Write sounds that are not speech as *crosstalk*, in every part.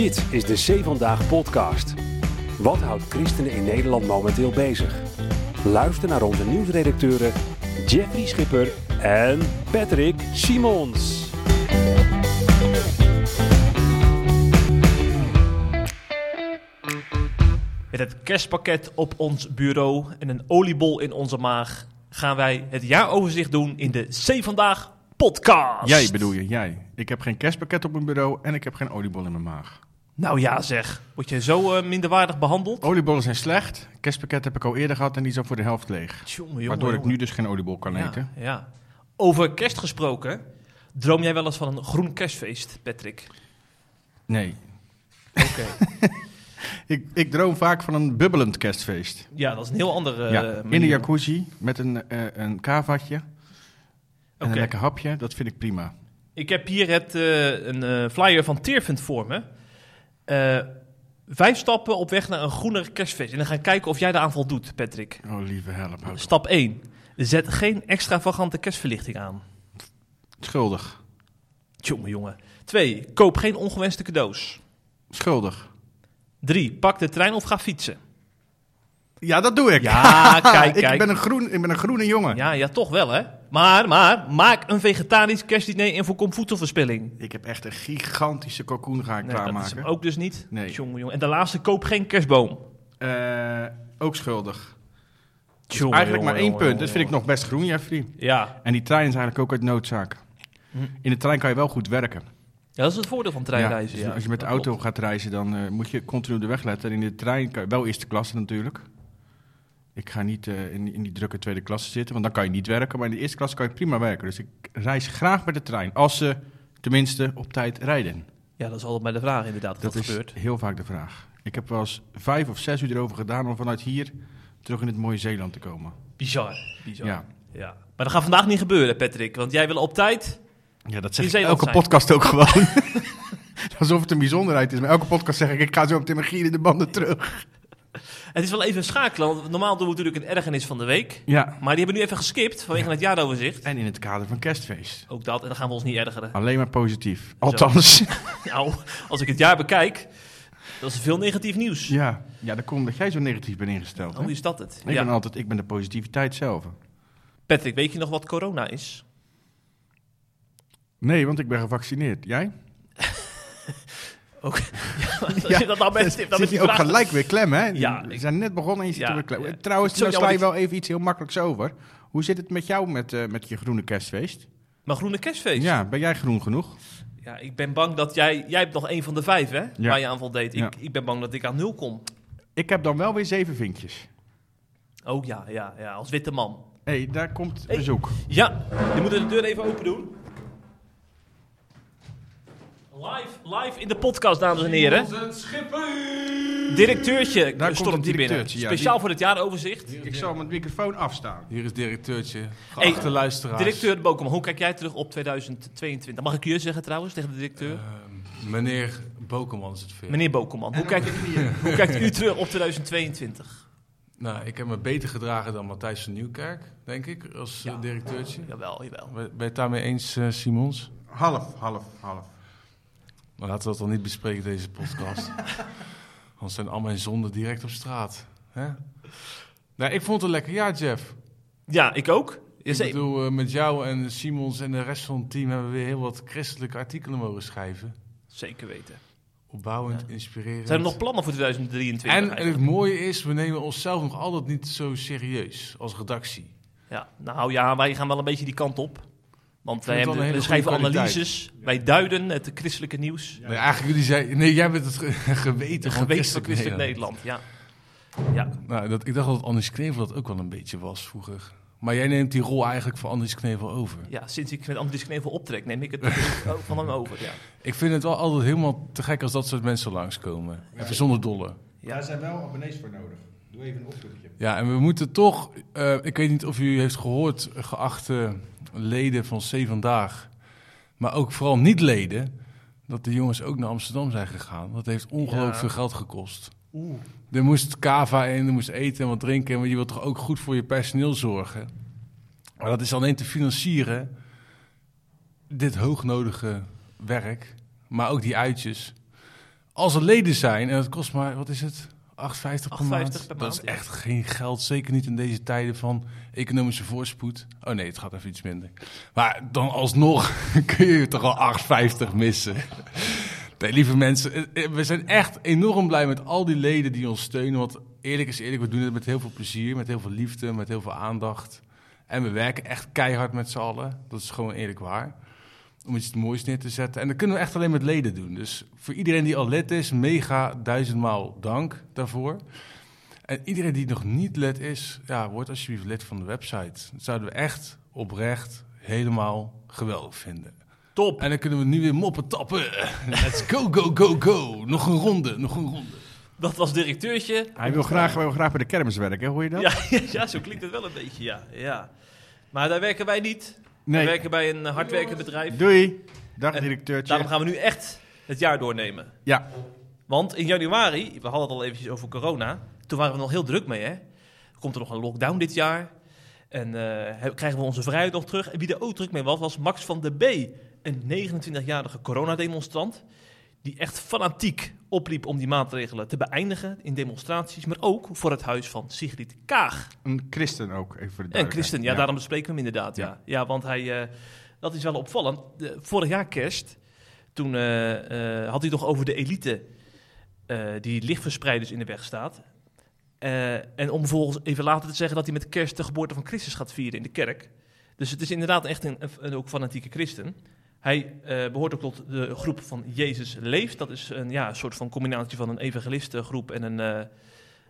Dit is de C Vandaag podcast. Wat houdt christenen in Nederland momenteel bezig? Luister naar onze nieuwsredacteuren Jeffrey Schipper en Patrick Simons. Met het kerstpakket op ons bureau en een oliebol in onze maag gaan wij het jaaroverzicht doen in de C Vandaag podcast. Jij bedoel je, jij. Ik heb geen kerstpakket op mijn bureau en ik heb geen oliebol in mijn maag. Nou ja zeg, word je zo eh, minderwaardig behandeld? Oliebollen zijn slecht. Kerstpakket heb ik al eerder gehad en die is al voor de helft leeg. Waardoor ik nu dus geen oliebol kan ja, eten. Ja. Over kerst gesproken, droom jij wel eens van een groen kerstfeest, Patrick? Nee. Oké. *laughs* Ik, ik droom vaak van een bubbelend kerstfeest. ja, dat is een heel andere ja, manier. in de jacuzzi met een, eh, een kavatje en een lekker hapje. Dat vind ik prima. Ik heb hier het, een flyer van Teerfund voor me. Eh, vijf stappen op weg naar een groener kerstfeest. En dan gaan we kijken of jij daaraan voldoet, Patrick. Oh, lieve help. Stap 1. Zet geen extravagante kerstverlichting aan. Schuldig. Jongen, jongen. 2. Koop geen ongewenste cadeaus. Schuldig. 3. Pak de trein of ga fietsen. Ja, dat doe ik. Ja, *laughs* kijk, ik, kijk. Ben een groen, ik ben een groene jongen. Ja, ja, toch wel, hè? Maar, maar, maak een vegetarisch kerstdiner en voorkom voedselverspilling. Ik heb echt een gigantische cocoon ga ik Nee, dat is klaarmaken. hem ook dus niet. Nee. Jongen, jongen. En de laatste, koop geen kerstboom. Eh, ook schuldig. Eigenlijk maar één punt. Dat vind ik nog best groen, Jeffrey. Ja. En die trein is eigenlijk ook uit noodzaak. Hm. In de trein kan je wel goed werken. ja, dat is het voordeel van treinreizen. Ja, Ja, dus als je met de auto gaat reizen, dan eh, moet je continu de weg letten. En in de trein kan je wel eerste klasse natuurlijk. Ik ga niet eh, in, in die drukke tweede klasse zitten, want dan kan je niet werken. Maar in de eerste klasse kan je prima werken. Dus ik reis graag met de trein. Als ze tenminste op tijd rijden. Ja, dat is altijd bij de vraag inderdaad dat, Dat is gebeurt. heel vaak de vraag. Ik heb wel eens vijf of zes uur erover gedaan om vanuit hier terug in het mooie Zeeland te komen. Bizar. Bizar. Ja. Ja. Maar dat gaat vandaag niet gebeuren, Patrick. Want jij wil op tijd. Ja, dat zeg ik elke zijn. podcast ook gewoon. *laughs* *laughs* Alsof het een bijzonderheid is. Maar elke podcast zeg ik, ik ga zo meteen mijn gier in de banden terug. Het is wel even schakelen. Want normaal doen we natuurlijk een ergernis van de week. Ja. Maar die hebben nu even geskipt vanwege het jaaroverzicht. En in het kader van kerstfeest. Ook dat. En dan gaan we ons niet ergeren. Alleen maar positief. Althans. *laughs* Nou, als ik het jaar bekijk, dat is veel negatief nieuws. ja. ja, dat komt dat jij zo negatief bent ingesteld. hè? Hoe is dat het? Ik Ja. ben altijd, ik ben de positiviteit zelf. Patrick, weet je nog wat corona is? Nee, want ik ben gevaccineerd. Jij? *laughs* Ook. *laughs* Ja, dat nou met, dat Zit je ook gelijk weer klem, hè? Ja, We zijn net begonnen en je zit Ja, er weer klem. ja. Trouwens, nou sla je wel even iets heel makkelijks over. Hoe zit het met jou met, eh, met je groene kerstfeest? Maar groene kerstfeest. Ja, ben jij groen genoeg? Ja, ik ben bang dat jij... Jij hebt nog een van de vijf, hè? Waar je aan voldeed. Ja. Ik, ik ben bang dat ik aan nul kom. Ik heb dan wel weer zeven vinkjes. Oh ja, ja, ja. Als witte man. Hé, hey, daar komt Hey. bezoek. Ja, je moet de deur even open doen. Live, live in de podcast, dames en heren. Directeurtje Daar stormt komt hier een binnen. directeurtje, ja, Speciaal voor het jaaroverzicht. Ik zal mijn microfoon afstaan. Hier is directeurtje. Geachte Hey, luisteraars. Directeur Bokeman, hoe kijk jij terug op 2022? Mag ik je zeggen trouwens, tegen de directeur? Eh, meneer Bokeman is het veel. Meneer Bokeman, hoe kijkt, *laughs* hoe kijkt u terug op 2022? Nou, ik heb me beter gedragen dan Matthijs van Nieuwkerk, denk ik, als eh, Ja. directeurtje. Jawel, jawel. Ben ben je het daarmee eens, eh, Simons? Half, half, half. Maar laten we dat dan niet bespreken, deze podcast. *laughs* Anders zijn al mijn zonden direct op straat. Hè? Nou, ik vond het lekker jaar, Jeff. Ja, ik ook. Ja, Ik bedoel, eh, met jou en Simons en de rest van het team hebben we weer heel wat christelijke artikelen mogen schrijven. Zeker weten. Opbouwend, Ja. inspirerend. Zijn er nog plannen voor 2023? En, en het mooie is, we nemen onszelf nog altijd niet zo serieus als redactie. Ja, nou ja, wij gaan wel een beetje die kant op. Want wij, hebben, wel een hele we schrijven analyses, wij duiden het christelijke nieuws. Nee, eigenlijk jullie zei, nee, jij bent het ge- *laughs* geweten van geweten van Christelijk Nederland, ja. Ja, Nou, dat, ik dacht dat Andries Knevel dat ook wel een beetje was vroeger. Maar jij neemt die rol eigenlijk van Andries Knevel over. ja, sinds ik met Andries Knevel optrek, neem ik het *laughs* ook van hem over. Ja. Ik vind het wel altijd helemaal te gek als dat soort mensen langskomen. Even zonder dolle. Daar zijn wel abonnees voor nodig. Doe even een oproepje. Ja, en we moeten toch... eh, ik weet niet of u heeft gehoord, geachte leden van C Vandaag... maar ook vooral niet-leden... dat de jongens ook naar Amsterdam zijn gegaan. Dat heeft ongelooflijk Ja. veel geld gekost. Oeh. Er moest kava in, er moest eten en wat drinken. Maar je wilt toch ook goed voor je personeel zorgen. Maar dat is alleen te financieren. Dit hoognodige werk. Maar ook die uitjes. Als er leden zijn, en het kost maar, wat is het? 8,50 per 8,50 maand. per dat is ja. echt geen geld. Zeker niet in deze tijden van economische voorspoed. Oh nee, het gaat even iets minder. Maar dan alsnog *laughs* kun je toch al 8,50 missen. Nee, lieve mensen, eh, eh, we zijn echt enorm blij met al die leden die ons steunen. Want eerlijk is eerlijk, we doen het met heel veel plezier, met heel veel liefde, met heel veel aandacht. En we werken echt keihard met z'n allen. Dat is gewoon eerlijk waar. Om iets moois neer te zetten. En dat kunnen we echt alleen met leden doen. Dus voor iedereen die al lid is, mega duizendmaal dank daarvoor. En iedereen die nog niet lid is, ja, word alsjeblieft lid van de website. Dat zouden we echt oprecht helemaal geweldig vinden. Top. En dan kunnen we nu weer moppen tappen. Let's go, go, go, go. Nog een ronde, nog een ronde. Dat was directeurtje. Hij wil graag, hij wil graag bij de kermis werken, hoor je dat? Ja, *laughs* ja, zo klinkt het wel een beetje, ja. ja. Maar daar werken wij niet. We werken bij een hardwerkend bedrijf. Doei. Dag, directeurtje. Daarom gaan we nu echt het jaar doornemen. Ja, Want in januari, we hadden het al eventjes over corona, toen waren we nog heel druk mee, hè. Komt er nog een lockdown dit jaar? En eh, krijgen we onze vrijheid nog terug? En wie er ook druk mee was, was Max van der B. Een 29-jarige coronademonstrant. Die echt fanatiek opliep om die maatregelen te beëindigen in demonstraties. Maar ook voor het huis van Sigrid Kaag. een christen ook, even voor de En duidelijkheid. Christen, ja, daarom bespreken we hem inderdaad. Ja, ja. want hij, eh, dat is wel opvallend. De- vorig jaar kerst, toen eh, eh, had hij toch over de elite die lichtverspreiders in de weg staat. En om vervolgens even later te zeggen dat hij met kerst de geboorte van Christus gaat vieren in de kerk. Dus het is inderdaad echt een, een ook fanatieke christen. Hij eh, behoort ook tot de groep van Jezus Leeft. Dat is een, ja, een soort van combinatie van een evangelistengroep en een eh,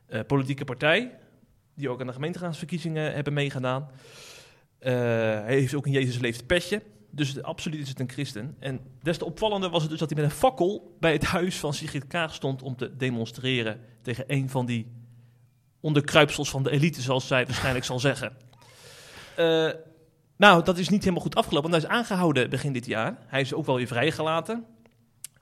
eh, politieke partij. Die ook aan de gemeenteraadsverkiezingen hebben meegedaan. Hij heeft ook een Jezus Leeft petje. Dus absoluut is het een christen. En des te opvallender was het dus dat hij met een fakkel bij het huis van Sigrid Kaag stond om te demonstreren tegen een van die onderkruipsels van de elite, zoals zij waarschijnlijk zal zeggen. Eh, nou, dat is niet helemaal goed afgelopen, want hij is aangehouden begin dit jaar. Hij is ook wel weer vrijgelaten.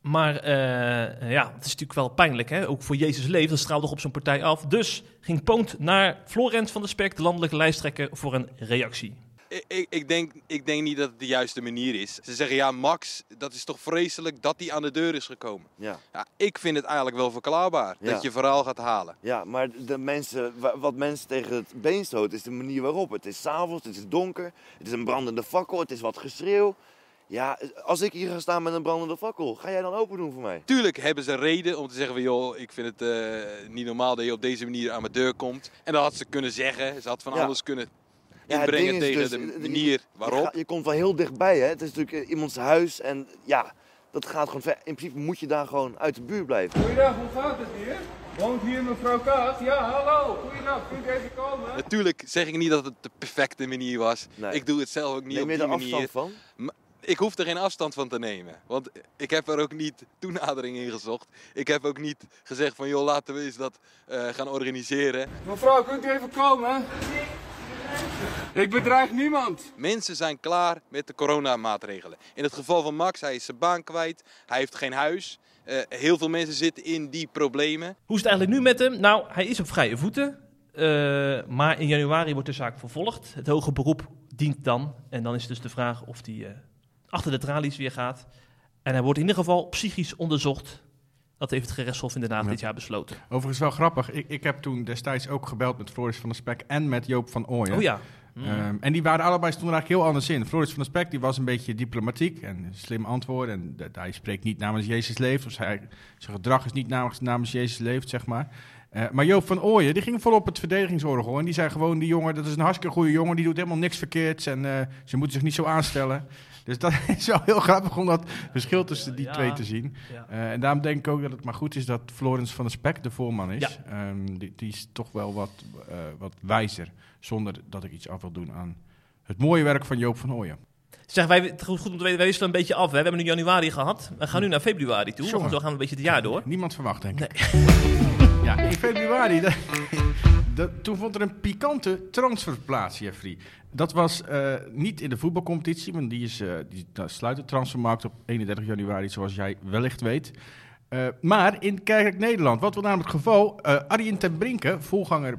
Maar eh, ja, het is natuurlijk wel pijnlijk, hè? ook voor Jezus Leeft. Dat straalt toch op zijn partij af. Dus ging Poont naar Florent van der Spek, de landelijke lijsttrekker, voor een reactie. Ik, ik, denk, ik denk niet dat het de juiste manier is. Ze zeggen ja, Max, dat is toch vreselijk dat hij aan de deur is gekomen. Ja. Ja, ik vind het eigenlijk wel verklaarbaar Ja. dat je verhaal gaat halen. Ja, maar de mensen, wa- wat mensen tegen het been stoten is de manier waarop. Het is s'avonds, het is donker, het is een brandende fakkel, het is wat geschreeuw. Ja, als ik hier ga staan met een brandende fakkel, ga jij dan open doen voor mij? Tuurlijk hebben ze reden om te zeggen van joh, ik vind het eh, niet normaal dat je op deze manier aan mijn deur komt. En dat had ze kunnen zeggen. Ze had van Ja. alles kunnen Ja, het inbrengen tegen dus, de eh, manier Je, waarop. je komt wel heel dichtbij, hè. Het is natuurlijk eh, iemands huis en ja, dat gaat gewoon ver. In principe moet je daar gewoon uit de buurt blijven. Goeiedag, hoe gaat het hier? Woont hier mevrouw Kaat? Ja, hallo. Goeiedag, kunt u even komen? Natuurlijk zeg ik niet dat het de perfecte manier was. Nee. Ik doe het zelf ook niet Neem op je die er manier. afstand van? Ik hoef er geen afstand van te nemen. Want ik heb er ook niet toenadering in gezocht. Ik heb ook niet gezegd van joh, laten we eens dat eh, gaan organiseren. Mevrouw, kunt u even komen? Ik bedreig niemand. Mensen zijn klaar met de coronamaatregelen. In het geval van Max, hij is zijn baan kwijt. Hij heeft geen huis. Eh, heel veel mensen zitten in die problemen. Hoe is het eigenlijk nu met hem? Nou, hij is op vrije voeten. Eh, maar in januari wordt de zaak vervolgd. Het hoge beroep dient dan. En dan is dus de vraag of hij eh, achter de tralies weer gaat. En hij wordt in ieder geval psychisch onderzocht. Dat heeft het gerechtshof in Den Haag Ja. dit jaar besloten. Overigens wel grappig. Ik, ik heb toen destijds ook gebeld met Floris van der Spek en met Joop van Ooyen. Oh ja. Mm. Ehm, en die waren allebei stonden er eigenlijk heel anders in. Floris van der Spek die was een beetje diplomatiek en slim antwoord. En dat- hij spreekt niet namens Jezus leeft. Of hij, zijn gedrag is niet namens, namens Jezus leeft, zeg maar. Eh, maar Joop van Ooyen, die ging volop het verdedigingsorgel. En die zei gewoon, die jongen, dat is een hartstikke goede jongen. Die doet helemaal niks verkeerds. En eh, ze moeten zich niet zo aanstellen. Dus dat *laughs* is wel heel grappig om dat verschil tussen die Ja. twee te zien. Ja. Eh, en daarom denk ik ook dat het maar goed is dat Florence van der Spek de voorman is. Ja. Ehm, die, die is toch wel wat, eh, wat wijzer. Zonder dat ik iets af wil doen aan het mooie werk van Joop van Ooyen. Zeg, wij, het goed om te weten, wij wisselen een beetje af. Hè. We hebben nu januari gehad. We gaan nu naar februari toe. Zo gaan we een beetje het jaar door. Niemand verwacht, denk ik. *laughs* ja, in februari, *laughs* toen vond er een pikante transfer plaats, Jeffrey. Dat was eh, niet in de voetbalcompetitie, want die, is, eh, die sluit de transfermarkt op 31 januari, zoals jij wellicht weet. Eh, maar in Kerkrijk Nederland. Wat was namelijk het geval? Arjen ten Brinke, voorganger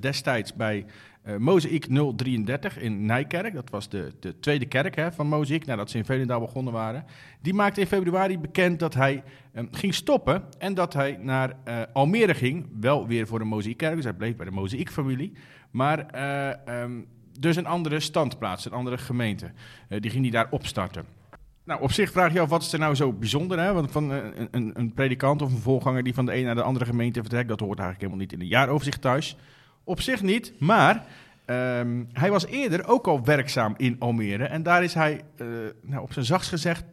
destijds bij eh Mozaïek 033 in Nijkerk. Dat was de, de tweede kerk hè, van Mozaïek, nadat ze in Velendaal begonnen waren. Die maakte in februari bekend dat hij eh, ging stoppen en dat hij naar eh, Almere ging. Wel weer voor de Mozaïekkerk, dus hij bleef bij de Mozaïekfamilie. Maar eh, ehm, dus een andere standplaats, een andere gemeente. Die ging hij daar opstarten. Nou, op zich vraag je af, wat is er nou zo bijzonder? Hè? Want van een, een, een predikant of een voorganger die van de een naar de andere gemeente vertrekt, dat hoort eigenlijk helemaal niet in een jaaroverzicht thuis. Op zich niet, maar ehm, hij was eerder ook al werkzaam in Almere. En daar is hij, eh, nou, op zijn zachtst gezegd,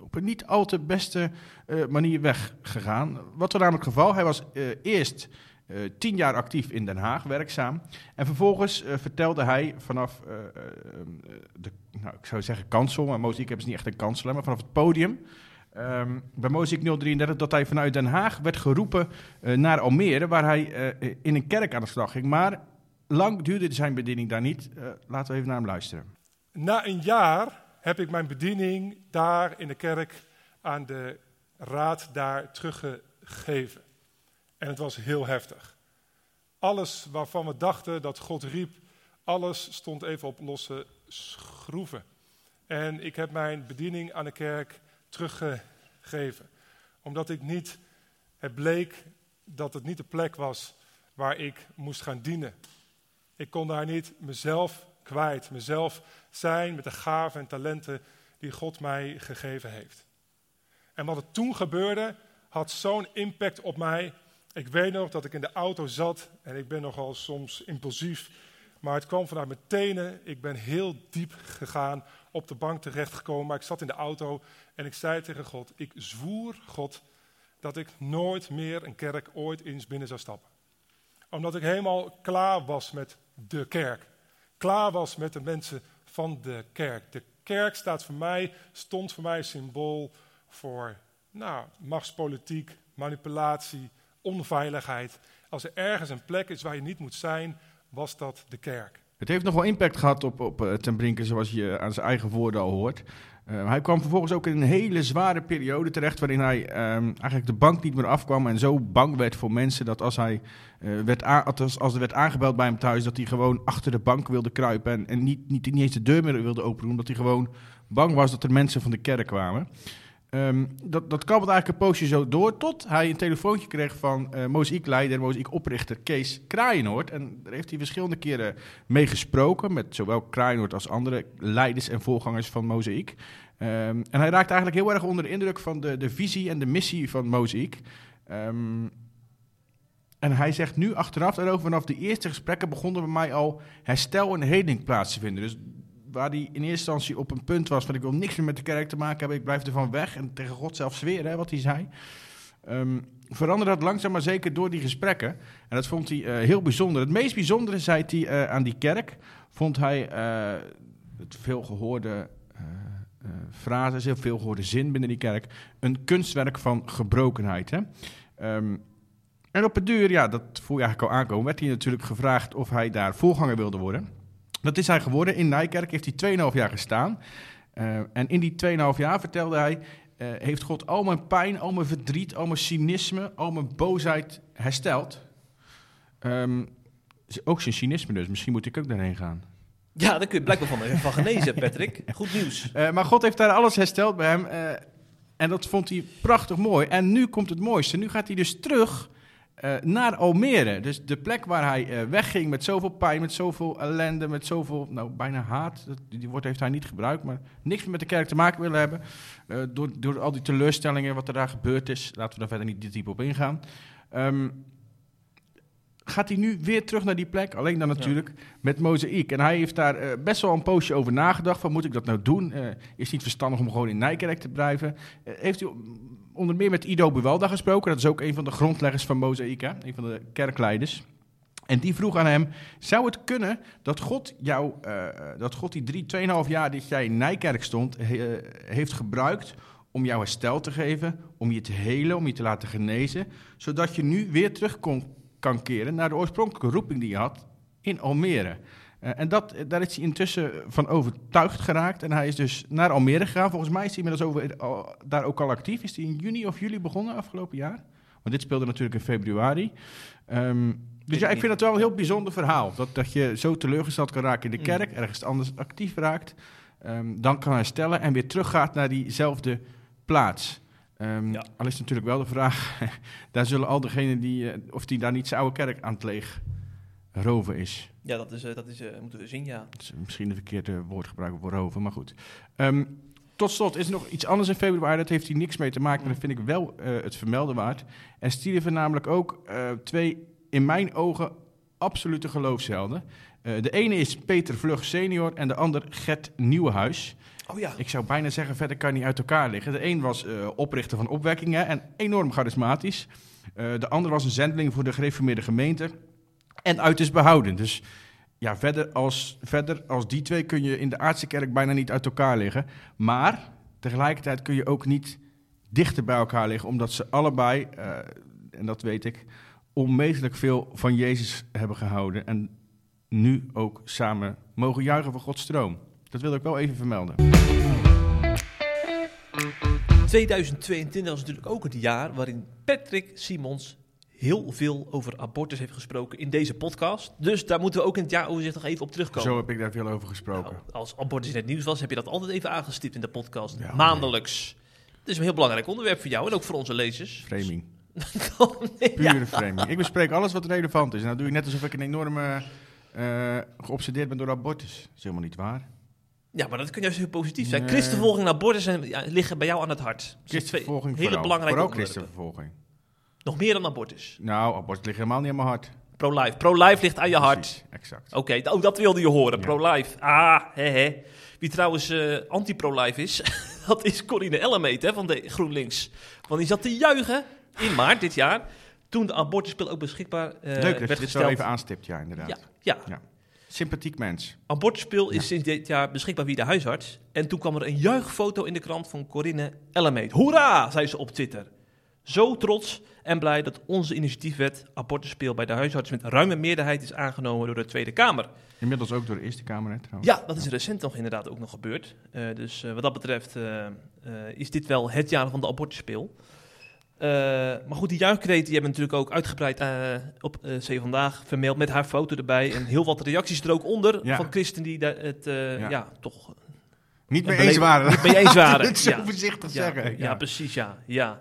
op een niet al te beste eh, manier weggegaan. Wat was namelijk geval? Hij was eh, eerst tien jaar actief in Den Haag, werkzaam. En vervolgens vertelde hij vanaf de, nou, ik zou zeggen kansel, maar Moziek hebben ze niet echt een kansel, maar vanaf het podium. Ehm, bij Moziek 033 dat hij vanuit Den Haag werd geroepen eh, naar Almere, waar hij eh, in een kerk aan de slag ging. Maar lang duurde zijn bediening daar niet. Eh, laten we even naar hem luisteren. Na een jaar heb ik mijn bediening daar in de kerk aan de raad daar teruggegeven. En het was heel heftig. Alles waarvan we dachten dat God riep, alles stond even op losse schroeven. En ik heb mijn bediening aan de kerk teruggegeven. Omdat ik niet, het bleek dat het niet de plek was waar ik moest gaan dienen. Ik kon daar niet mezelf kwijt, mezelf zijn met de gaven en talenten die God mij gegeven heeft. En wat er toen gebeurde, had zo'n impact op mij. Ik weet nog dat ik in de auto zat en ik ben nogal soms impulsief, maar het kwam vanuit mijn tenen. Ik ben heel diep gegaan, op de bank terechtgekomen, maar ik zat in de auto en ik zei tegen God, ik zwoer God dat ik nooit meer een kerk ooit eens binnen zou stappen. Omdat ik helemaal klaar was met de kerk. Klaar was met de mensen van de kerk. De kerk staat voor mij, stond voor mij symbool voor nou, machtspolitiek, manipulatie, onveiligheid. Als er ergens een plek is waar je niet moet zijn, was dat de kerk. Het heeft nog wel impact gehad op, op eh, Ten Brinke, zoals je aan zijn eigen woorden al hoort. Eh, hij kwam vervolgens ook in een hele zware periode terecht, waarin hij ehm, eigenlijk de bank niet meer afkwam en zo bang werd voor mensen dat als, hij, eh, werd als er werd aangebeld bij hem thuis, dat hij gewoon achter de bank wilde kruipen en, en niet, niet, niet eens de deur meer wilde openen, omdat hij gewoon bang was dat er mensen van de kerk kwamen. Ehm, dat, dat kabbelde eigenlijk een poosje zo door, tot hij een telefoontje kreeg van eh Mozaïekleider, Mozaïek-oprichter Kees Kraaienoord. En daar heeft hij verschillende keren mee gesproken, met zowel Kraaienoord als andere leiders en voorgangers van Mozaïek. Ehm, en hij raakte eigenlijk heel erg onder de indruk van de, de visie en de missie van Mozaïek. Ehm, en hij zegt nu achteraf daarover, vanaf de eerste gesprekken begonnen bij mij al herstel en heling plaats te vinden. Dus waar hij in eerste instantie op een punt was van ik wil niks meer met de kerk te maken hebben, ik blijf ervan weg en tegen God zelf zweren, hè, wat hij zei. Ehm, veranderde dat langzaam maar zeker door die gesprekken. En dat vond hij eh, heel bijzonder. Het meest bijzondere, zei hij eh, aan die kerk, vond hij eh, het veelgehoorde eh eh frase, heel veel gehoorde zin binnen die kerk, een kunstwerk van gebrokenheid. Hè? Ehm, en op het duur, ja, dat voel je eigenlijk al aankomen, werd hij natuurlijk gevraagd of hij daar voorganger wilde worden. Dat is hij geworden. In Nijkerk heeft hij 2,5 jaar gestaan. Eh, en in die 2,5 jaar vertelde hij, eh, heeft God al mijn pijn, al mijn verdriet, al mijn cynisme, al mijn boosheid hersteld. Ehm, ook zijn cynisme dus. Misschien moet ik ook daarheen gaan. Ja, daar kun je blijkbaar van, van genezen, Patrick. Goed nieuws. Eh, maar God heeft daar alles hersteld bij hem. eh, en dat vond hij prachtig mooi. En nu komt het mooiste. Nu gaat hij dus terug eh, naar Almere. Dus de plek waar hij eh, wegging met zoveel pijn, met zoveel ellende, met zoveel, nou bijna haat. Dat, die woord heeft hij niet gebruikt, maar niks meer met de kerk te maken willen hebben. Eh, door, door al die teleurstellingen, wat er daar gebeurd is. Laten we daar verder niet diep op ingaan. Ehm, gaat hij nu weer terug naar die plek? Alleen dan natuurlijk met mozaïek. En hij heeft daar best wel een poosje over nagedacht. Van moet ik dat nou doen? Is het niet verstandig om gewoon in Nijkerk te blijven? Heeft hij onder meer met Ido Buwalda gesproken. Dat is ook een van de grondleggers van mozaïek, hè? een van de kerkleiders. En die vroeg aan hem, zou het kunnen dat God jou, eh, dat God die drie, tweeënhalf jaar dat jij in Nijkerk stond, eh, heeft gebruikt om jou herstel te geven, om je te helen, om je te laten genezen, zodat je nu weer terug kon, kan keren naar de oorspronkelijke roeping die je had in Almere. Eh, en dat, daar is hij intussen van overtuigd geraakt. En hij is dus naar Almere gegaan. Volgens mij is hij inmiddels over, al- daar ook al actief. Is hij in juni of juli begonnen afgelopen jaar? Want dit speelde natuurlijk in februari. Ehm, Dus ja, ik vind het wel een heel bijzonder verhaal. Dat, dat je zo teleurgesteld kan raken in de kerk, ergens anders actief raakt, ehm, dan kan herstellen en weer teruggaat naar diezelfde plaats. Ja. Al is natuurlijk wel de vraag, *laughs* daar zullen al degenen die, eh, of die daar niet zijn oude kerk aan het leeg roven is. Ja, dat, is, eh, dat is, eh, moeten we zien, ja. Is misschien een verkeerde woord gebruiken voor roven, maar goed. Ehm, tot slot is er nog iets anders in februari, dat heeft hier niks mee te maken, maar dat vind ik wel eh, het vermelden waard. Er stierven namelijk ook twee, in mijn ogen, absolute geloofshelden. Eh, de ene is Peter Vlug senior en de ander Gert Nieuwenhuis. Oh ja. Ik zou bijna zeggen, verder kan niet uit elkaar liggen. De een was oprichter van opwekkingen en enorm charismatisch. De ander was een zendeling voor de gereformeerde gemeente en uiterst behouden. Dus ja, verder als, verder als die twee kun je in de aardse kerk bijna niet uit elkaar liggen. Maar tegelijkertijd kun je ook niet dichter bij elkaar liggen, omdat ze allebei, eh, en dat weet ik, onmetelijk veel van Jezus hebben gehouden. En nu ook samen mogen juichen voor Gods stroom. Dat wil ik wel even vermelden. 2022 was natuurlijk ook het jaar waarin Patrick Simons heel veel over abortus heeft gesproken in deze podcast. Dus daar moeten we ook in het jaaroverzicht nog even op terugkomen. Zo heb ik daar veel over gesproken. Nou, als abortus in het nieuws was, heb je dat altijd even aangestipt in de podcast. Ja, Maandelijks. Het is een heel belangrijk onderwerp voor jou en ook voor onze lezers. Framing. *laughs* Oh, nee, *laughs* Pure ja. framing. Ik bespreek alles wat relevant is. Nou doe je net alsof ik een enorme eh geobsedeerd ben door abortus. Dat is helemaal niet waar. Ja, maar dat kan juist heel positief zijn. Nee. Christenvervolging en abortus zijn, ja, liggen bij jou aan het hart. Twee Christenvervolging hele vooral. belangrijke Vooral christenvervolging. Nog meer dan abortus. Nou, abortus ligt helemaal niet aan mijn hart. Pro-life. Pro-life ligt aan je hart. Precies, exact. Oké, oh, dat wilde je horen. Ja. Pro-life. Ah, hè, hè. Wie trouwens eh, anti-pro-life is, *laughs* dat is Corine Ellemeet hè, van de GroenLinks. Want die zat te juichen in maart dit jaar, toen de abortuspil ook beschikbaar eh, Leuk dat je werd zo gesteld. even aanstipt, ja, inderdaad. ja, ja. Ja. Sympathiek mens. Abortuspil is sinds dit jaar beschikbaar via de huisarts. En toen kwam er een juichfoto in de krant van Corinne Ellemeet. Hoera, zei ze op Twitter. Zo trots en blij dat onze initiatiefwet abortuspil bij de huisarts met ruime meerderheid is aangenomen door de Tweede Kamer. Inmiddels ook door de Eerste Kamer, hè, trouwens. Ja, dat is recent nog inderdaad ook nog gebeurd. Eh, dus eh, wat dat betreft eh, is dit wel het jaar van de abortuspil. Eh, maar goed, die juichkreten die hebben natuurlijk ook uitgebreid op C Vandaag vermeld met haar foto erbij. En heel wat reacties er ook onder Ja. van christen die daar het Ja. ja. toch Niet mee eens waren. Niet mee eens waren. *laughs* Zo ja. voorzichtig zeggen. Ja, precies, ja. ja.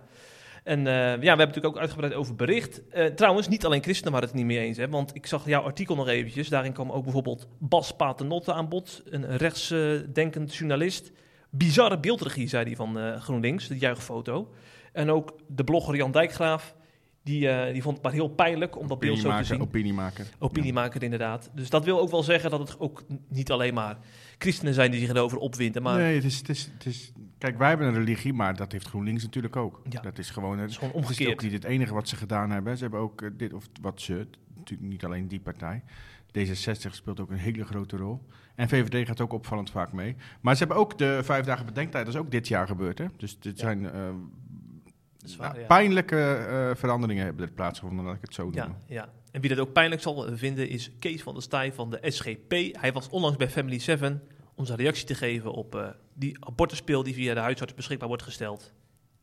En eh, ja, we hebben natuurlijk ook uitgebreid over bericht. Eh, trouwens, niet alleen christenen waren het niet mee eens. Hè, want ik zag jouw artikel nog eventjes. Daarin kwam ook bijvoorbeeld Bas Paternotte aan bod. Een rechtsdenkend journalist. Bizarre beeldregie, zei hij van eh, GroenLinks, de juichfoto. En ook de blogger Jan Dijkgraaf. Die, eh, die vond het maar heel pijnlijk om dat beeld zo te zien. opiniemaker. Opiniemaker inderdaad. Dus dat wil ook wel zeggen dat het ook niet alleen maar christenen zijn die zich erover opwinden. Maar Nee, het is, het, is, het is... Kijk, wij hebben een religie, maar dat heeft GroenLinks natuurlijk ook. Ja. Dat is gewoon... het is gewoon Het is omgekeerd. ook niet het enige wat ze gedaan hebben. Ze hebben ook eh, dit, of wat ze, natuurlijk niet alleen die partij. D66 speelt ook een hele grote rol. En VVD gaat ook opvallend vaak mee. Maar ze hebben ook de vijf dagen bedenktijd, dat is ook dit jaar gebeurd. Hè? Dus dit Ja. zijn eh, Nou, pijnlijke eh, veranderingen hebben er plaatsgevonden, laat ik het zo noemen. Ja, ja. En wie dat ook pijnlijk zal vinden is Kees van der Staaij van de SGP. Hij was onlangs bij Family 7 om zijn reactie te geven op eh, die abortuspil die via de huisarts beschikbaar wordt gesteld.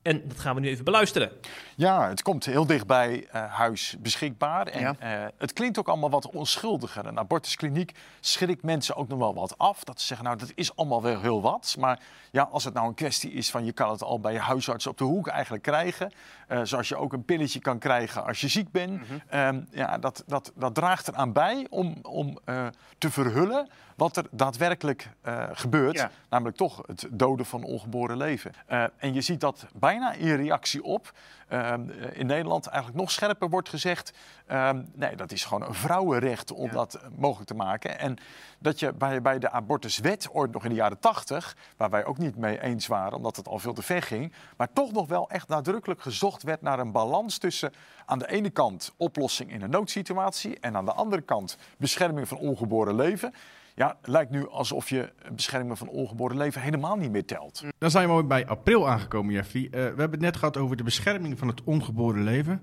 En dat gaan we nu even beluisteren. Ja, het komt heel dichtbij eh huis beschikbaar. En Ja. eh, het klinkt ook allemaal wat onschuldiger. Een abortuskliniek schrikt mensen ook nog wel wat af. Dat ze zeggen, nou, dat is allemaal wel heel wat. Maar ja, als het nou een kwestie is van je kan het al bij je huisarts op de hoek eigenlijk krijgen. eh, zoals je ook een pilletje kan krijgen als je ziek bent. Mhm. Ehm, ja, dat, dat, dat draagt eraan bij om, om eh, te verhullen wat er daadwerkelijk eh, gebeurt. Ja. Namelijk toch het doden van ongeboren leven. Eh, en je ziet dat bijna in reactie op ehm, eh, in Nederland eigenlijk nog scherper wordt gezegd. ehm, nee, dat is gewoon een vrouwenrecht om Ja. dat mogelijk te maken. En dat je bij, bij de abortuswet ooit nog in de jaren tachtig, waar wij ook niet mee eens waren, omdat het al veel te ver ging, maar toch nog wel echt nadrukkelijk gezocht werd naar een balans tussen aan de ene kant oplossing in een noodsituatie en aan de andere kant bescherming van ongeboren leven. Ja, het lijkt nu alsof je bescherming van ongeboren leven helemaal niet meer telt. Dan zijn we bij april aangekomen, Jeffrey. Eh, we hebben het net gehad over de bescherming van het ongeboren leven.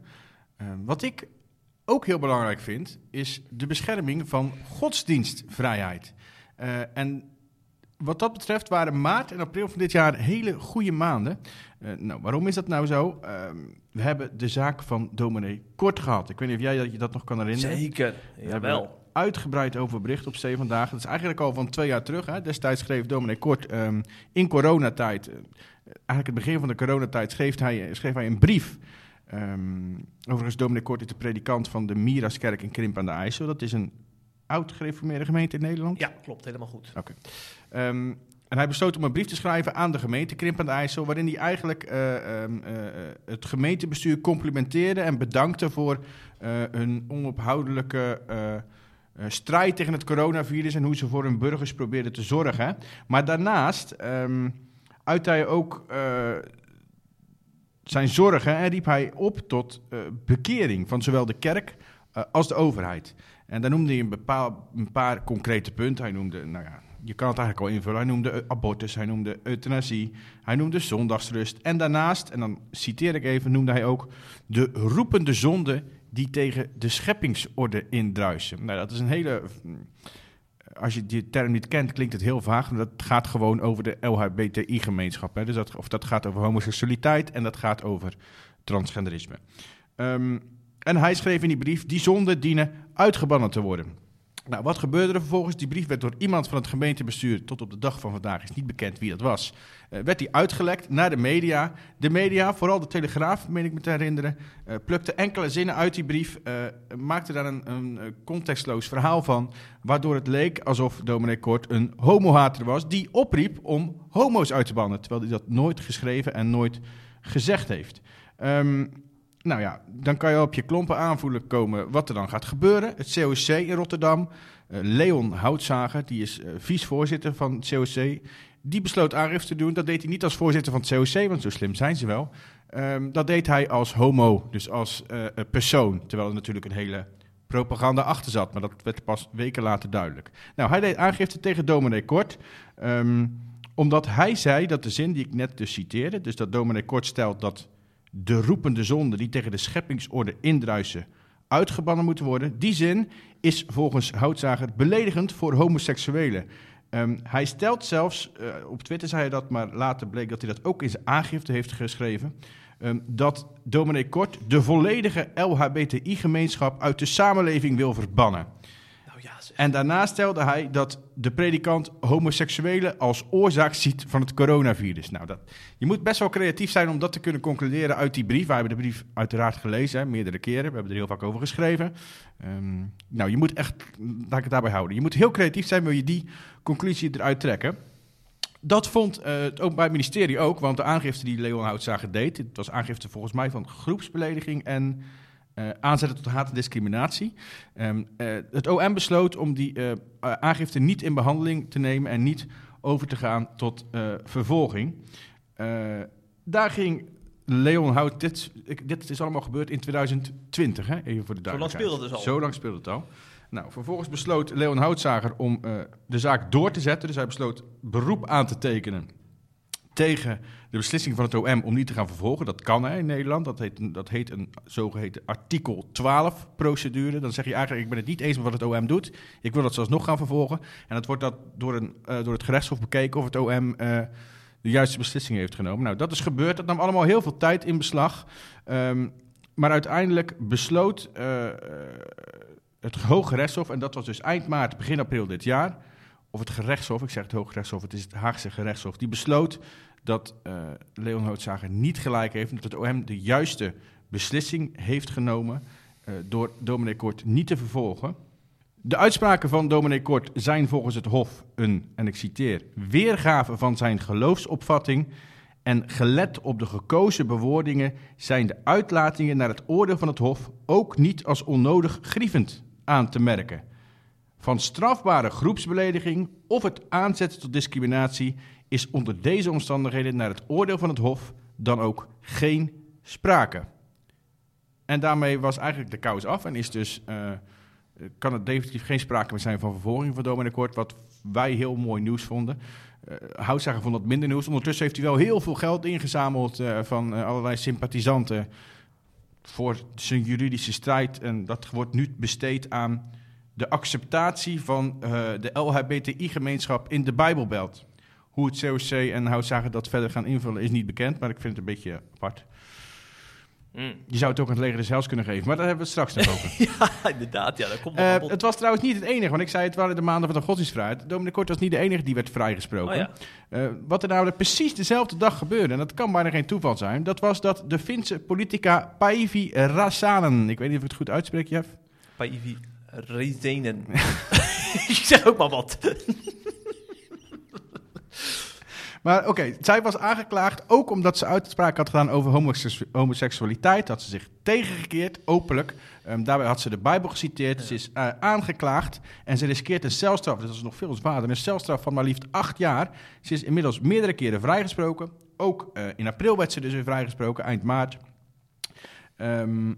Eh, wat ik ook heel belangrijk vind, is de bescherming van godsdienstvrijheid. Eh, en wat dat betreft waren maart en april van dit jaar hele goede maanden. Eh, nou, waarom is dat nou zo? Ehm, we hebben de zaak van dominee Kort gehad. Ik weet niet of jij dat, je dat nog kan herinneren. Zeker, jawel. Uitgebreid over bericht op Zee Vandaag. Dat is eigenlijk al van twee jaar terug. Hè. Destijds schreef dominee Kort ehm, in coronatijd... eh, eigenlijk het begin van de coronatijd schreef hij, schreef hij een brief... Ehm, overigens, dominee Kort is de predikant van de Miraskerk in Krimp aan de IJssel. Dat is een oud gereformeerde gemeente in Nederland. Ja, klopt, helemaal goed. Ehm, en hij besloot om een brief te schrijven aan de gemeente Krimp aan de IJssel, waarin hij eigenlijk eh, eh, het gemeentebestuur complimenteerde en bedankte voor hun onophoudelijke strijd tegen het coronavirus en hoe ze voor hun burgers probeerden te zorgen. Maar daarnaast uitte hij ook eh, zijn zorgen en riep hij op tot eh, bekering van zowel de kerk eh, als de overheid. En daar noemde hij een, bepaal, een paar concrete punten. Hij noemde, nou ja, je kan het eigenlijk al invullen. Hij noemde eh, abortus, hij noemde euthanasie, hij noemde zondagsrust. En daarnaast, en dan citeer ik even, noemde hij ook de roepende zonde die tegen de scheppingsorde indruisen. Nou, dat is een hele... Als je die term niet kent, klinkt het heel vaag. Maar dat gaat gewoon over de LHBTI-gemeenschap. Dus dat, of dat gaat over homoseksualiteit en dat gaat over transgenderisme. Ehm, en hij schreef in die brief: die zonden dienen uitgebannen te worden. Nou, wat gebeurde er vervolgens? Die brief werd door iemand van het gemeentebestuur, tot op de dag van vandaag is niet bekend wie dat was, eh, werd die uitgelekt naar de media. De media, vooral de Telegraaf, meen ik me te herinneren, eh, plukte enkele zinnen uit die brief, eh, maakte daar een, een contextloos verhaal van, waardoor het leek alsof dominee Kort een homohater was die opriep om homo's uit te bannen, terwijl hij dat nooit geschreven en nooit gezegd heeft. Ehm, nou ja, dan kan je op je klompen aanvoelen komen wat er dan gaat gebeuren. Het COC in Rotterdam, eh, Leon Houtzager, die is eh, vicevoorzitter van het COC, die besloot aangifte te doen. Dat deed hij niet als voorzitter van het COC, want zo slim zijn ze wel. Ehm, dat deed hij als homo, dus als eh, persoon, terwijl er natuurlijk een hele propaganda achter zat. Maar dat werd pas weken later duidelijk. Nou, hij deed aangifte tegen dominee Kort, ehm, omdat hij zei dat de zin die ik net dus citeerde, dus dat dominee Kort stelt dat de roepende zonden die tegen de scheppingsorde indruisen uitgebannen moeten worden. Die zin is volgens Houtzager beledigend voor homoseksuelen. Ehm, hij stelt zelfs, eh, op Twitter zei hij dat, maar later bleek dat hij dat ook in zijn aangifte heeft geschreven, ehm, dat dominee Kort de volledige LHBTI-gemeenschap uit de samenleving wil verbannen. En daarna stelde hij dat de predikant homoseksuelen als oorzaak ziet van het coronavirus. Nou, dat, je moet best wel creatief zijn om dat te kunnen concluderen uit die brief. We hebben de brief uiteraard gelezen, hè, meerdere keren. We hebben er heel vaak over geschreven. Ehm, nou, je moet echt, laat ik het daarbij houden. Je moet heel creatief zijn, wil je die conclusie eruit trekken. Dat vond eh, het Openbaar Ministerie ook, want de aangifte die Leon Houtzager deed, het was aangifte volgens mij van groepsbelediging en eh, aanzetten tot haat en discriminatie. Ehm, eh, het OM besloot om die eh, aangifte niet in behandeling te nemen en niet over te gaan tot vervolging. Daar ging Leon Hout, dit, dit is allemaal gebeurd in 2020, hè? even voor de Zo lang duidelijkheid. speelde het dus al. Zo lang speelde het al. Nou, vervolgens besloot Leon Houtzager om de zaak door te zetten. Dus hij besloot beroep aan te tekenen tegen de beslissing van het OM om niet te gaan vervolgen. Dat kan hè, in Nederland. Dat heet, dat heet een zogeheten artikel 12 procedure. Dan zeg je eigenlijk, ik ben het niet eens met wat het OM doet. Ik wil dat zelfs nog gaan vervolgen. En dat wordt dat door, een, eh, door het gerechtshof bekeken of het OM eh, de juiste beslissing heeft genomen. Nou, dat is gebeurd. Dat nam allemaal heel veel tijd in beslag. Ehm, maar uiteindelijk besloot eh, het Hoge Rechtshof, en dat was dus eind maart, begin april dit jaar, of het gerechtshof, ik zeg het Hoge Rechtshof, het is het Haagse gerechtshof, die besloot dat eh, Leon Houtzager niet gelijk heeft, dat het OM de juiste beslissing heeft genomen eh, door dominee Kort niet te vervolgen. De uitspraken van dominee Kort zijn volgens het Hof een, en ik citeer, weergave van zijn geloofsopvatting en gelet op de gekozen bewoordingen zijn de uitlatingen naar het oordeel van het Hof ook niet als onnodig grievend aan te merken. Van strafbare groepsbelediging of het aanzetten tot discriminatie is onder deze omstandigheden naar het oordeel van het Hof dan ook geen sprake. En daarmee was eigenlijk de kous af en is dus, eh, kan het definitief geen sprake meer zijn van vervolging van Kort, wat wij heel mooi nieuws vonden. Uh, Houtzager vond dat minder nieuws. Ondertussen heeft hij wel heel veel geld ingezameld eh, van eh, allerlei sympathisanten voor zijn juridische strijd. En dat wordt nu besteed aan de acceptatie van eh, de LHBTI-gemeenschap in de Bijbelbelt. Hoe het COC en Houtzagen dat verder gaan invullen is niet bekend, maar ik vind het een beetje apart. Mm. Je zou het ook aan het leger des Hels kunnen geven, maar daar hebben we het straks nog over. *laughs* Ja, inderdaad. Ja, dat komt bod. het was trouwens niet het enige, want ik zei het waren de maanden van de godsdienstvrijheid. Dominee Kort was niet de enige die werd vrijgesproken. Oh ja. Eh, wat er namelijk precies dezelfde dag gebeurde, en dat kan bijna geen toeval zijn, dat was dat de Finse politica Päivi Räsänen, ik weet niet of ik het goed uitspreek, Jeff. Päivi Räsänen. *laughs* ik zeg ook maar wat. Maar oké, zij was aangeklaagd ook omdat ze uitspraak had gedaan over homoseksu- homoseksualiteit. Had ze zich tegengekeerd, openlijk. Ehm, daarbij had ze de Bijbel geciteerd. Ze is eh, aangeklaagd en ze riskeert een celstraf. Dus dat is nog veel zwaarder. Een celstraf van maar liefst acht jaar. Ze is inmiddels meerdere keren vrijgesproken. Ook eh, in april werd ze dus weer vrijgesproken, eind maart. Ehm,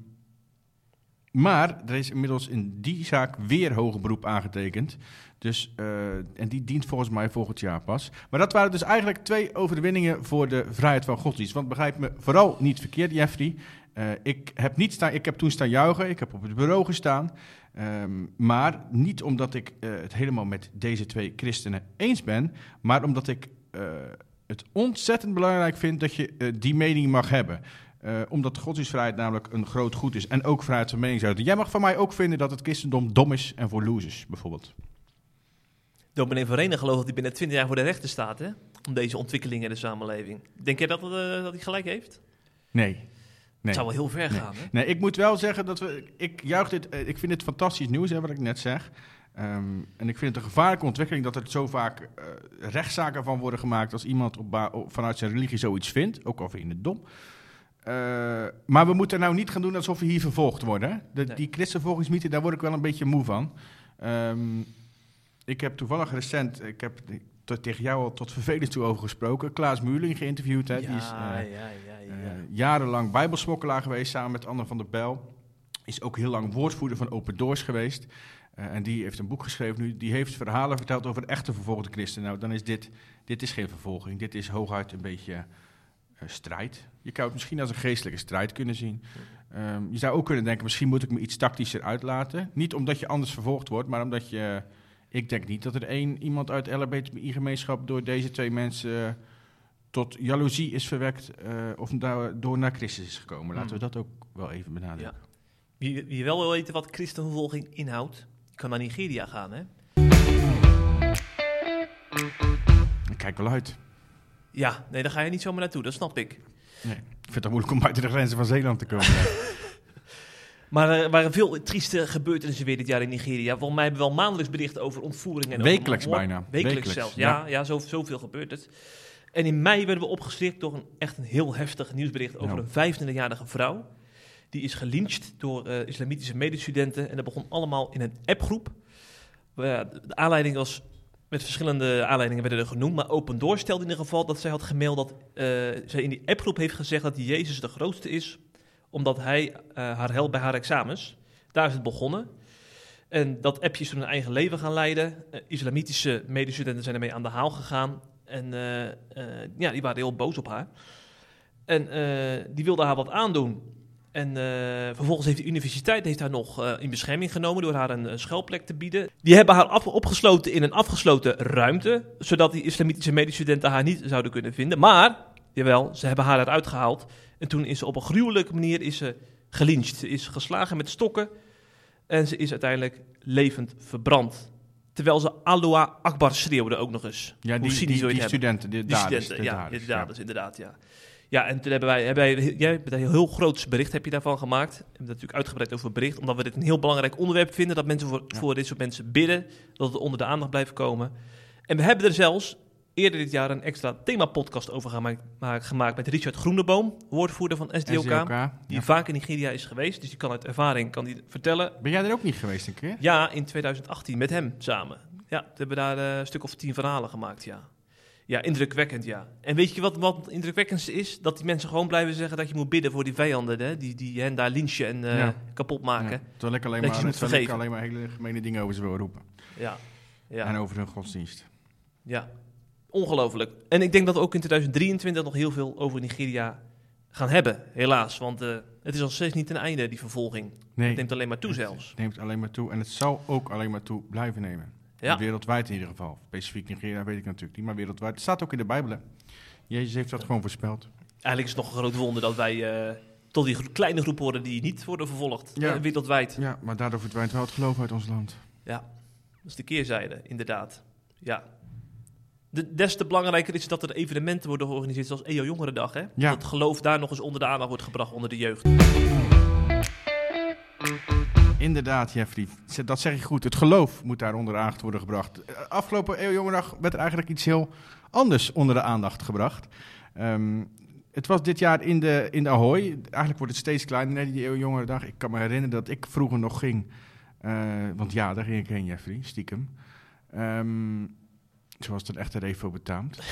maar er is inmiddels in die zaak weer hoger beroep aangetekend. Dus, eh, en die dient volgens mij volgend jaar pas. Maar dat waren dus eigenlijk twee overwinningen voor de vrijheid van godsdienst. Want begrijp me vooral niet verkeerd, Jeffrey. Eh, ik, heb niet staan, ik heb toen staan juichen, ik heb op het bureau gestaan. Ehm, maar niet omdat ik eh, het helemaal met deze twee christenen eens ben, maar omdat ik het ontzettend belangrijk vind dat je die mening mag hebben. Eh, omdat godsdienstvrijheid namelijk een groot goed is. En ook vrijheid van meningsuiting. Jij mag van mij ook vinden dat het christendom dom is en voor losers, bijvoorbeeld. Dominee van Renen gelooft dat hij binnen 20 jaar voor de rechter staat, hè? Om deze ontwikkelingen in de samenleving. Denk jij dat, eh, dat hij gelijk heeft? Nee. nee. Het zou wel heel ver Nee. gaan, hè? Nee, ik moet wel zeggen dat we. Ik juich dit. eh, Ik vind het fantastisch nieuws, hè, wat ik net zeg. Ehm, en ik vind het een gevaarlijke ontwikkeling dat er zo vaak rechtszaken van worden gemaakt als iemand op- vanuit zijn religie zoiets vindt. Ook al vind je het dom. Eh, maar we moeten nou niet gaan doen alsof we hier vervolgd worden. hè. De, Nee. Die christenvolgingsmythe, daar word ik wel een beetje moe van. Ehm, ik heb toevallig recent, ik heb tot, tegen jou al tot vervelend toe over gesproken. Klaas Muurling geïnterviewd. Hè. ja, Die is, eh, ja, ja, ja, ja. eh, jarenlang bijbelsmokkelaar geweest samen met Anne van der Bijl. Is ook heel lang woordvoerder van Open Doors geweest. Eh, en die heeft een boek geschreven nu. Die heeft verhalen verteld over echte vervolgde christenen. Nou, dan is dit, dit is geen vervolging. Dit is hooguit een beetje eh, strijd. Je zou het misschien als een geestelijke strijd kunnen zien. Ehm, je zou ook kunnen denken, misschien moet ik me iets tactischer uitlaten. Niet omdat je anders vervolgd wordt, maar omdat je... Ik denk niet dat er één iemand uit de LHBTI-gemeenschap door deze twee mensen... eh, tot jaloezie is verwekt eh, of daardoor naar Christus is gekomen. Laten we dat ook wel even benadrukken. Wie, wie wel wil weten wat christenvervolging inhoudt, kan naar Nigeria gaan, hè? Ik kijk wel uit. Ja, nee, daar ga je niet zomaar naartoe, dat snap ik. Nee, ik vind het moeilijk om buiten de grenzen van Zeeland te komen. *laughs* Maar er waren veel trieste gebeurtenissen weer dit jaar in Nigeria. Volgens mij hebben we wel maandelijks berichten over ontvoeringen. En Wekelijks bijna. Wekelijks, Wekelijks, zelfs. Ja, ja. ja. zo, zoveel gebeurt het. En in mei werden we opgeschrikt door een echt een heel heftig nieuwsbericht over Ja. een 25-jarige vrouw. Die is gelyncht door eh, islamitische medestudenten. En dat begon allemaal in een appgroep. Eh, de aanleiding was, met verschillende aanleidingen werden er genoemd. Maar Open Door stelde in ieder geval dat zij had gemaild dat eh, zij in die appgroep heeft gezegd dat Jezus de grootste is. Omdat hij eh, haar helpt bij haar examens. Daar is het begonnen. En dat appje is toen een eigen leven gaan leiden. Eh, islamitische medestudenten zijn ermee aan de haal gegaan. En ja, die waren heel boos op haar. En die wilden haar wat aandoen. En eh, vervolgens heeft de universiteit heeft haar nog eh, in bescherming genomen door haar een, schuilplek te bieden. Die hebben haar af- opgesloten in een afgesloten ruimte, zodat die islamitische medestudenten haar niet zouden kunnen vinden. Maar, jawel, ze hebben haar eruit gehaald. En toen is ze op een gruwelijke manier is ze gelyncht. Ze is geslagen met stokken en ze is uiteindelijk levend verbrand. Terwijl ze Allah Akbar schreeuwde ook nog eens. Ja, Hoe die, die, die studenten, die, studenten, de ja, de daders, inderdaad, ja. Ja, en toen hebben wij, hebben wij jij hebt een heel, groot bericht heb je daarvan gemaakt. We hebben natuurlijk uitgebreid over bericht, omdat we dit een heel belangrijk onderwerp vinden. Dat mensen voor, voor dit soort mensen bidden, dat het onder de aandacht blijft komen. En we hebben er zelfs eerder dit jaar een extra themapodcast over gemaakt, ma- gemaakt met Richard Groeneboom, woordvoerder van SDOK. SDOK, Die ja. vaak in Nigeria is geweest, dus die kan uit ervaring kan die vertellen. Ben jij er ook niet geweest een keer? Ja, in 2018 met hem samen. Ja, we hebben daar eh, een stuk of tien verhalen gemaakt, ja. Ja, indrukwekkend, ja. En weet je wat, wat indrukwekkendste is? Dat die mensen gewoon blijven zeggen dat je moet bidden voor die vijanden, hè? Die, die hen daar lynchen en eh, Ja. kapot maken. Ja, terwijl ik alleen maar, terwijl ik alleen maar hele gemene dingen over ze wil roepen. Ja, ja. En over hun godsdienst. Ja, ongelooflijk. En ik denk dat ook in 2023 nog heel veel over Nigeria gaan hebben, helaas. Want eh, het is al steeds niet ten einde, die vervolging. Nee, Het neemt alleen maar toe het zelfs. neemt alleen maar toe. En het zal ook alleen maar toe blijven nemen. Ja. Wereldwijd in ieder geval. Specifiek Nigeria weet ik natuurlijk niet, maar wereldwijd. Het staat ook in de Bijbel. hè. Jezus heeft dat gewoon voorspeld. Eigenlijk is het nog een groot wonder dat wij eh, tot die gro- kleine groep horen die niet worden vervolgd. Ja. eh, wereldwijd. Ja, maar daardoor verdwijnt wel het geloof uit ons land. Ja, dat is de keerzijde, inderdaad. Ja. De, des te belangrijker is dat er evenementen worden georganiseerd zoals EO Jongerendag. Hè? Ja. Dat geloof daar nog eens onder de aandacht wordt gebracht onder de jeugd. Inderdaad, Jeffrey. Dat zeg je goed. Het geloof moet daar onder de aandacht worden gebracht. Eh, Afgelopen Eeuwjongerdag werd er eigenlijk iets heel anders onder de aandacht gebracht. Ehm, het was dit jaar in de, in de Ahoy. Eigenlijk wordt het steeds kleiner, die Eeuwjongerendag. Ik kan me herinneren dat ik vroeger nog ging. eh, want ja, daar ging ik heen, Jeffrey, stiekem. Ehm, zoals het een echte revo betaamt. *laughs*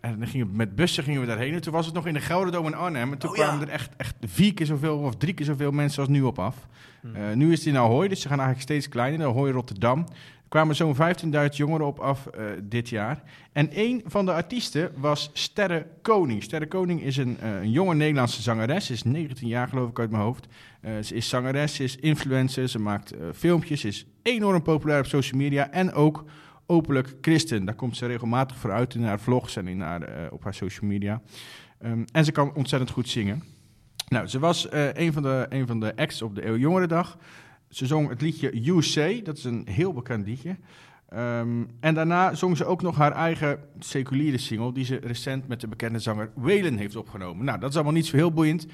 En dan gingen we, met bussen gingen we daarheen. En toen was het nog in de Gelderdoom in Arnhem. En toen Oh, ja. kwamen er echt, echt vier keer zoveel of drie keer zoveel mensen als nu op af. Hm. Eh, nu is het in Ahoy, dus ze gaan eigenlijk steeds kleiner. In Ahoy Rotterdam. Er kwamen zo'n 15.000 jongeren op af eh, dit jaar. En een van de artiesten was Sterre Koning. Sterre Koning is een, eh, een jonge Nederlandse zangeres. Ze is 19 jaar geloof ik uit mijn hoofd. Ze is zangeres, ze is influencer, ze maakt filmpjes. Ze is enorm populair op social media en ook openlijk christen. Daar komt ze regelmatig voor uit in haar vlogs en in haar, eh, op haar social media. Ehm, en ze kan ontzettend goed zingen. Nou, ze was eh, een, van de, een van de acts op de Eeuw Jongerendag. Ze zong het liedje You Say, dat is een heel bekend liedje. Ehm, en daarna zong ze ook nog haar eigen seculiere single, die ze recent met de bekende zanger Waylon heeft opgenomen. Nou, dat is allemaal niet zo heel boeiend.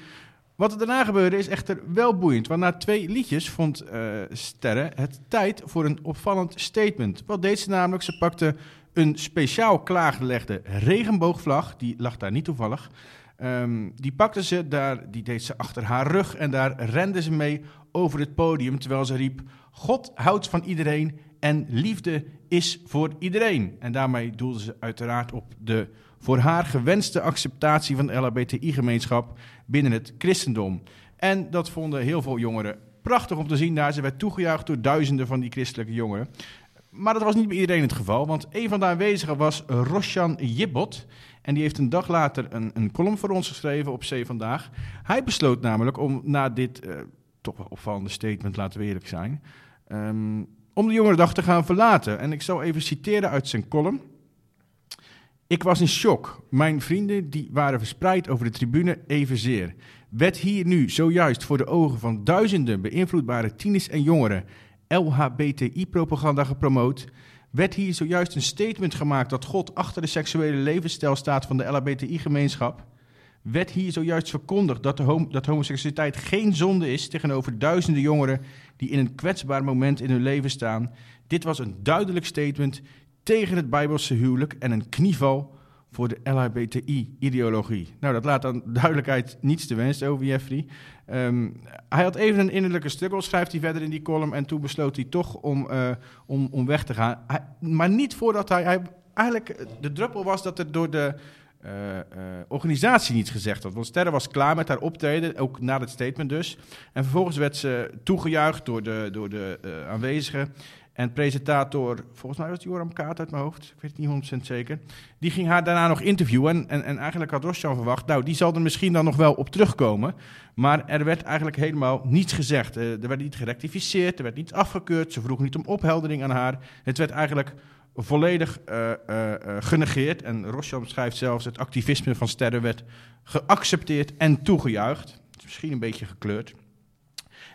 Wat er daarna gebeurde is echter wel boeiend, want na twee liedjes vond eh Sterre het tijd voor een opvallend statement. Wat deed ze namelijk? Ze pakte een speciaal klaargelegde regenboogvlag, die lag daar niet toevallig. Ehm, die pakte ze daar, die deed ze achter haar rug en daar rende ze mee over het podium terwijl ze riep: God houdt van iedereen en liefde is voor iedereen. En daarmee doelde ze uiteraard op de voor haar gewenste acceptatie van de LHBTI-gemeenschap binnen het christendom. En dat vonden heel veel jongeren prachtig om te zien daar. Ze werd toegejuicht door duizenden van die christelijke jongeren. Maar dat was niet bij iedereen het geval, want een van de aanwezigen was Roshan Jibbot. En die heeft een dag later een, een column voor ons geschreven op C Vandaag. Hij besloot namelijk om na dit eh, toch opvallende statement, laten we eerlijk zijn, ehm, om de jongerendag te gaan verlaten. En ik zal even citeren uit zijn column. Ik was in shock. Mijn vrienden die waren verspreid over de tribune evenzeer. Werd hier nu zojuist voor de ogen van duizenden beïnvloedbare tieners en jongeren LHBTI-propaganda gepromoot? Werd hier zojuist een statement gemaakt dat God achter de seksuele levensstijl staat van de LHBTI-gemeenschap? Werd hier zojuist verkondigd dat, dat homoseksualiteit geen zonde is tegenover duizenden jongeren die in een kwetsbaar moment in hun leven staan? Dit was een duidelijk statement tegen het Bijbelse huwelijk en een knieval voor de LHBTI-ideologie. Nou, dat laat dan duidelijkheid niets te wensen over Jeffrey. Ehm, hij had even een innerlijke struggle, schrijft hij verder in die column, en toen besloot hij toch om, eh, om, om weg te gaan. Maar niet voordat hij, hij... Eigenlijk, de druppel was dat er door de eh, eh, organisatie niets gezegd had. Want Sterre was klaar met haar optreden, ook na het statement dus. En vervolgens werd ze toegejuicht door de, door de aanwezigen. En presentator, volgens mij was het Joram Kaat uit mijn hoofd, ik weet het niet 100% zeker. Die ging haar daarna nog interviewen. En, en, en eigenlijk had Rosjan verwacht, nou, die zal er misschien dan nog wel op terugkomen. Maar er werd eigenlijk helemaal niets gezegd. Eh, er werd niet gerectificeerd, er werd niet afgekeurd. Ze vroeg niet om opheldering aan haar. Het werd eigenlijk volledig eh, eh, genegeerd. En Rosjan schrijft zelfs, het activisme van Sterren werd geaccepteerd en toegejuicht. Misschien een beetje gekleurd.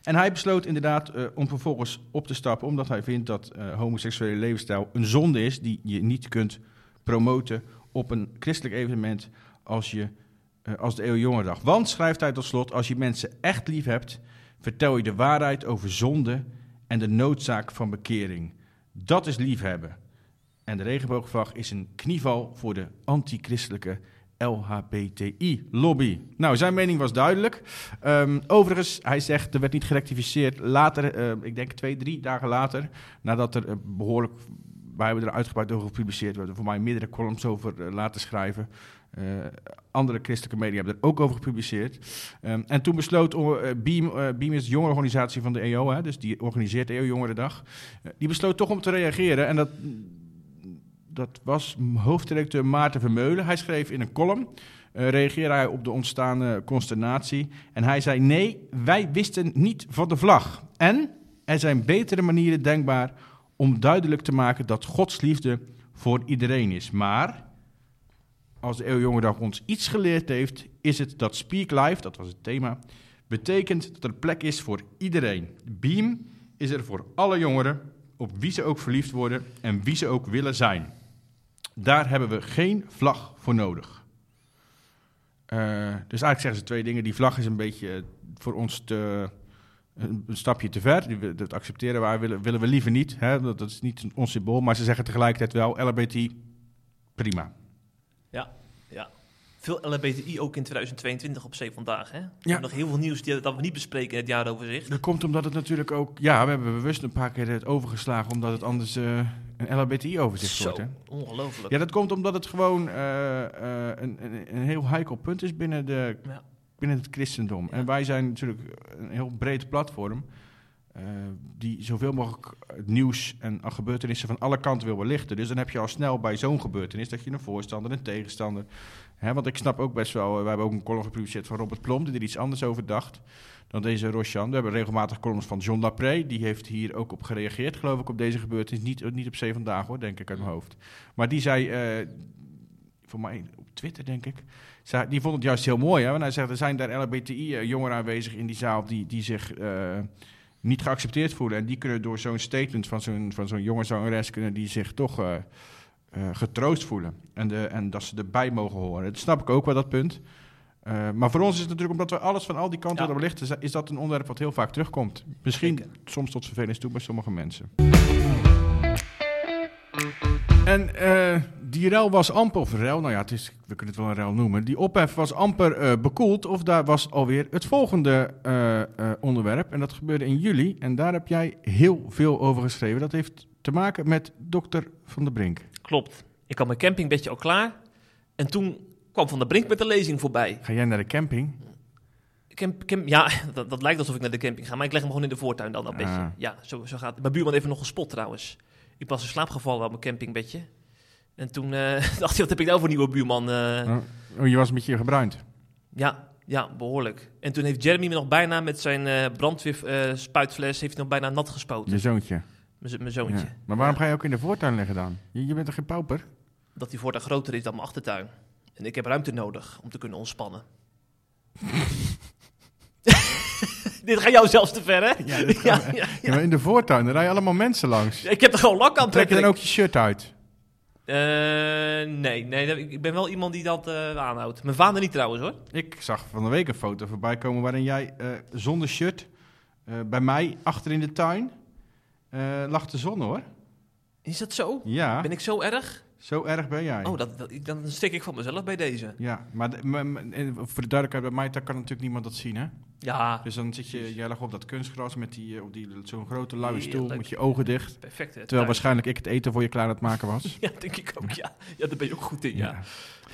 En hij besloot inderdaad eh, om vervolgens op te stappen, omdat hij vindt dat eh, homoseksuele levensstijl een zonde is die je niet kunt promoten op een christelijk evenement als, je, eh, als de Eeuwjongerdag. Want, schrijft hij tot slot, als je mensen echt lief hebt, vertel je de waarheid over zonde en de noodzaak van bekering. Dat is liefhebben. En de regenboogvlag is een knieval voor de antichristelijke LHBTI-lobby. Nou, zijn mening was duidelijk. Ehm, overigens, hij zegt, er werd niet gerectificeerd. Later, eh, ik denk twee, drie dagen later, nadat er eh, behoorlijk... Wij hebben er uitgebreid over gepubliceerd. We hebben voor mij meerdere columns over eh, laten schrijven. Andere christelijke media hebben er ook over gepubliceerd. Ehm, en toen besloot Beam, Beam is de jongerenorganisatie van de EO, hè, dus die organiseert EO Jongerendag. Uh, die besloot toch om te reageren. En dat, dat was hoofddirecteur Maarten Vermeulen. Hij schreef in een column. eh, reageerde hij op de ontstaande consternatie. En hij zei: Nee, wij wisten niet van de vlag. En er zijn betere manieren denkbaar om duidelijk te maken dat Gods liefde voor iedereen is. Maar als de Eeuwjongedag ons iets geleerd heeft, is het dat Speak Live, dat was het thema, betekent dat er plek is voor iedereen. Beam is er voor alle jongeren, op wie ze ook verliefd worden en wie ze ook willen zijn. Daar hebben we geen vlag voor nodig. Eh, dus eigenlijk zeggen ze twee dingen. Die vlag is een beetje eh, voor ons te, een, stapje te ver. Dat accepteren wij, willen, willen we liever niet. Hè? Dat, is niet ons symbool. Maar ze zeggen tegelijkertijd wel, LHBT, prima. Ja. Veel LHBTI ook in 2022 op zee vandaag. Hè? Ja. nog heel veel nieuws die, dat we niet bespreken in het jaaroverzicht. Dat komt omdat het natuurlijk ook... Ja, we hebben bewust een paar keer het overgeslagen... omdat het anders eh, een LHBTI-overzicht wordt. Hè? ongelooflijk. Ja, dat komt omdat het gewoon eh, eh, een, een, een heel heikel punt is binnen, de, Ja. binnen het christendom. Ja. En wij zijn natuurlijk een heel breed platform... die zoveel mogelijk het nieuws en gebeurtenissen van alle kanten wil belichten. Dus dan heb je al snel bij zo'n gebeurtenis dat je een voorstander, een tegenstander... Want ik snap ook best wel, eh, we hebben ook een column gepubliceerd van Robert Plom... die er iets anders over dacht dan deze Rosjan. We hebben regelmatig columns van John Lapré. Die heeft hier ook op gereageerd, geloof ik, op deze gebeurtenis. Niet, niet op zee vandaag hoor, denk ik uit mijn hoofd. Maar die zei, eh, voor mij op Twitter denk ik... zei- die vond het juist heel mooi. Hè? Want hij zegt, er zijn daar LHBTI-jongeren aanwezig in die zaal... die, die zich eh, niet geaccepteerd voelen. En die kunnen door zo'n statement van zo'n, van zo'n jonge zangeres... kunnen die zich toch eh, eh, getroost voelen. En, de, en dat ze erbij mogen horen. Dat snap ik ook wel, dat punt. Eh, maar voor ons is het natuurlijk, omdat we alles van al die kanten Ja. belichten... is dat een onderwerp wat heel vaak terugkomt. Misschien Zeker. soms tot vervelens toe bij sommige mensen. En eh, die rel was amper, of rel, nou ja, het is, we kunnen het wel een rel noemen. Die ophef was amper eh, bekoeld, of daar was alweer het volgende eh, eh, onderwerp. En dat gebeurde in juli, en daar heb jij heel veel over geschreven. Dat heeft te maken met dokter Van der Brink. Klopt. Ik had mijn campingbedje al klaar. En toen kwam Van der Brink met de lezing voorbij. Ga jij naar de camping? Camp, camp, ja, *laughs* dat, dat lijkt alsof ik naar de camping ga. Maar ik leg hem gewoon in de voortuin dan, dat bedje. Ah. Ja, zo, zo gaat. Mijn buurman heeft nog gespot trouwens. Ik was in slaap gevallen op mijn campingbedje. En toen eh, *laughs* dacht hij, wat heb ik nou voor nieuwe buurman? Oh, oh, je was een beetje gebruind. Ja, ja, behoorlijk. En toen heeft Jeremy me nog bijna met zijn eh brandweerspuitfles... heeft hij nog bijna nat gespoten. Je zoontje. Mijn, zoontje. Ja. Maar waarom ga je ook in de voortuin liggen dan? Je, je bent toch geen pauper? Dat die voortaan groter is dan mijn achtertuin. En ik heb ruimte nodig om te kunnen ontspannen. *laughs* Dit gaat jou zelfs te ver, hè? Ja, dit ja, ja, Ja, maar in de voortuin, daar rijden allemaal mensen langs. Ik heb er gewoon lak aan Trek je dan trekken. ook je shirt uit? Eh, nee, nee, ik ben wel iemand die dat eh, aanhoudt. Mijn vader niet trouwens, hoor. Ik zag van de week een foto voorbij komen waarin jij eh, zonder shirt bij mij achter in de tuin eh, lag de zon hoor. Is dat zo? Ja, Ben ik zo erg? zo erg ben jij. Oh, dat, dan stik ik van mezelf bij deze. Ja, maar de- voor de duidelijkheid, bij mij daar kan natuurlijk niemand dat zien hè. Ja, Dus dan zit je, jij lag op dat kunstgras met die, eh, op die zo'n grote luie stoel met je ogen dicht. perfect. hè, Terwijl thuis. waarschijnlijk ik het eten voor je klaar aan het maken was. *laughs* Ja, denk ik ook, ja. Ja, daar ben je ook goed in, ja.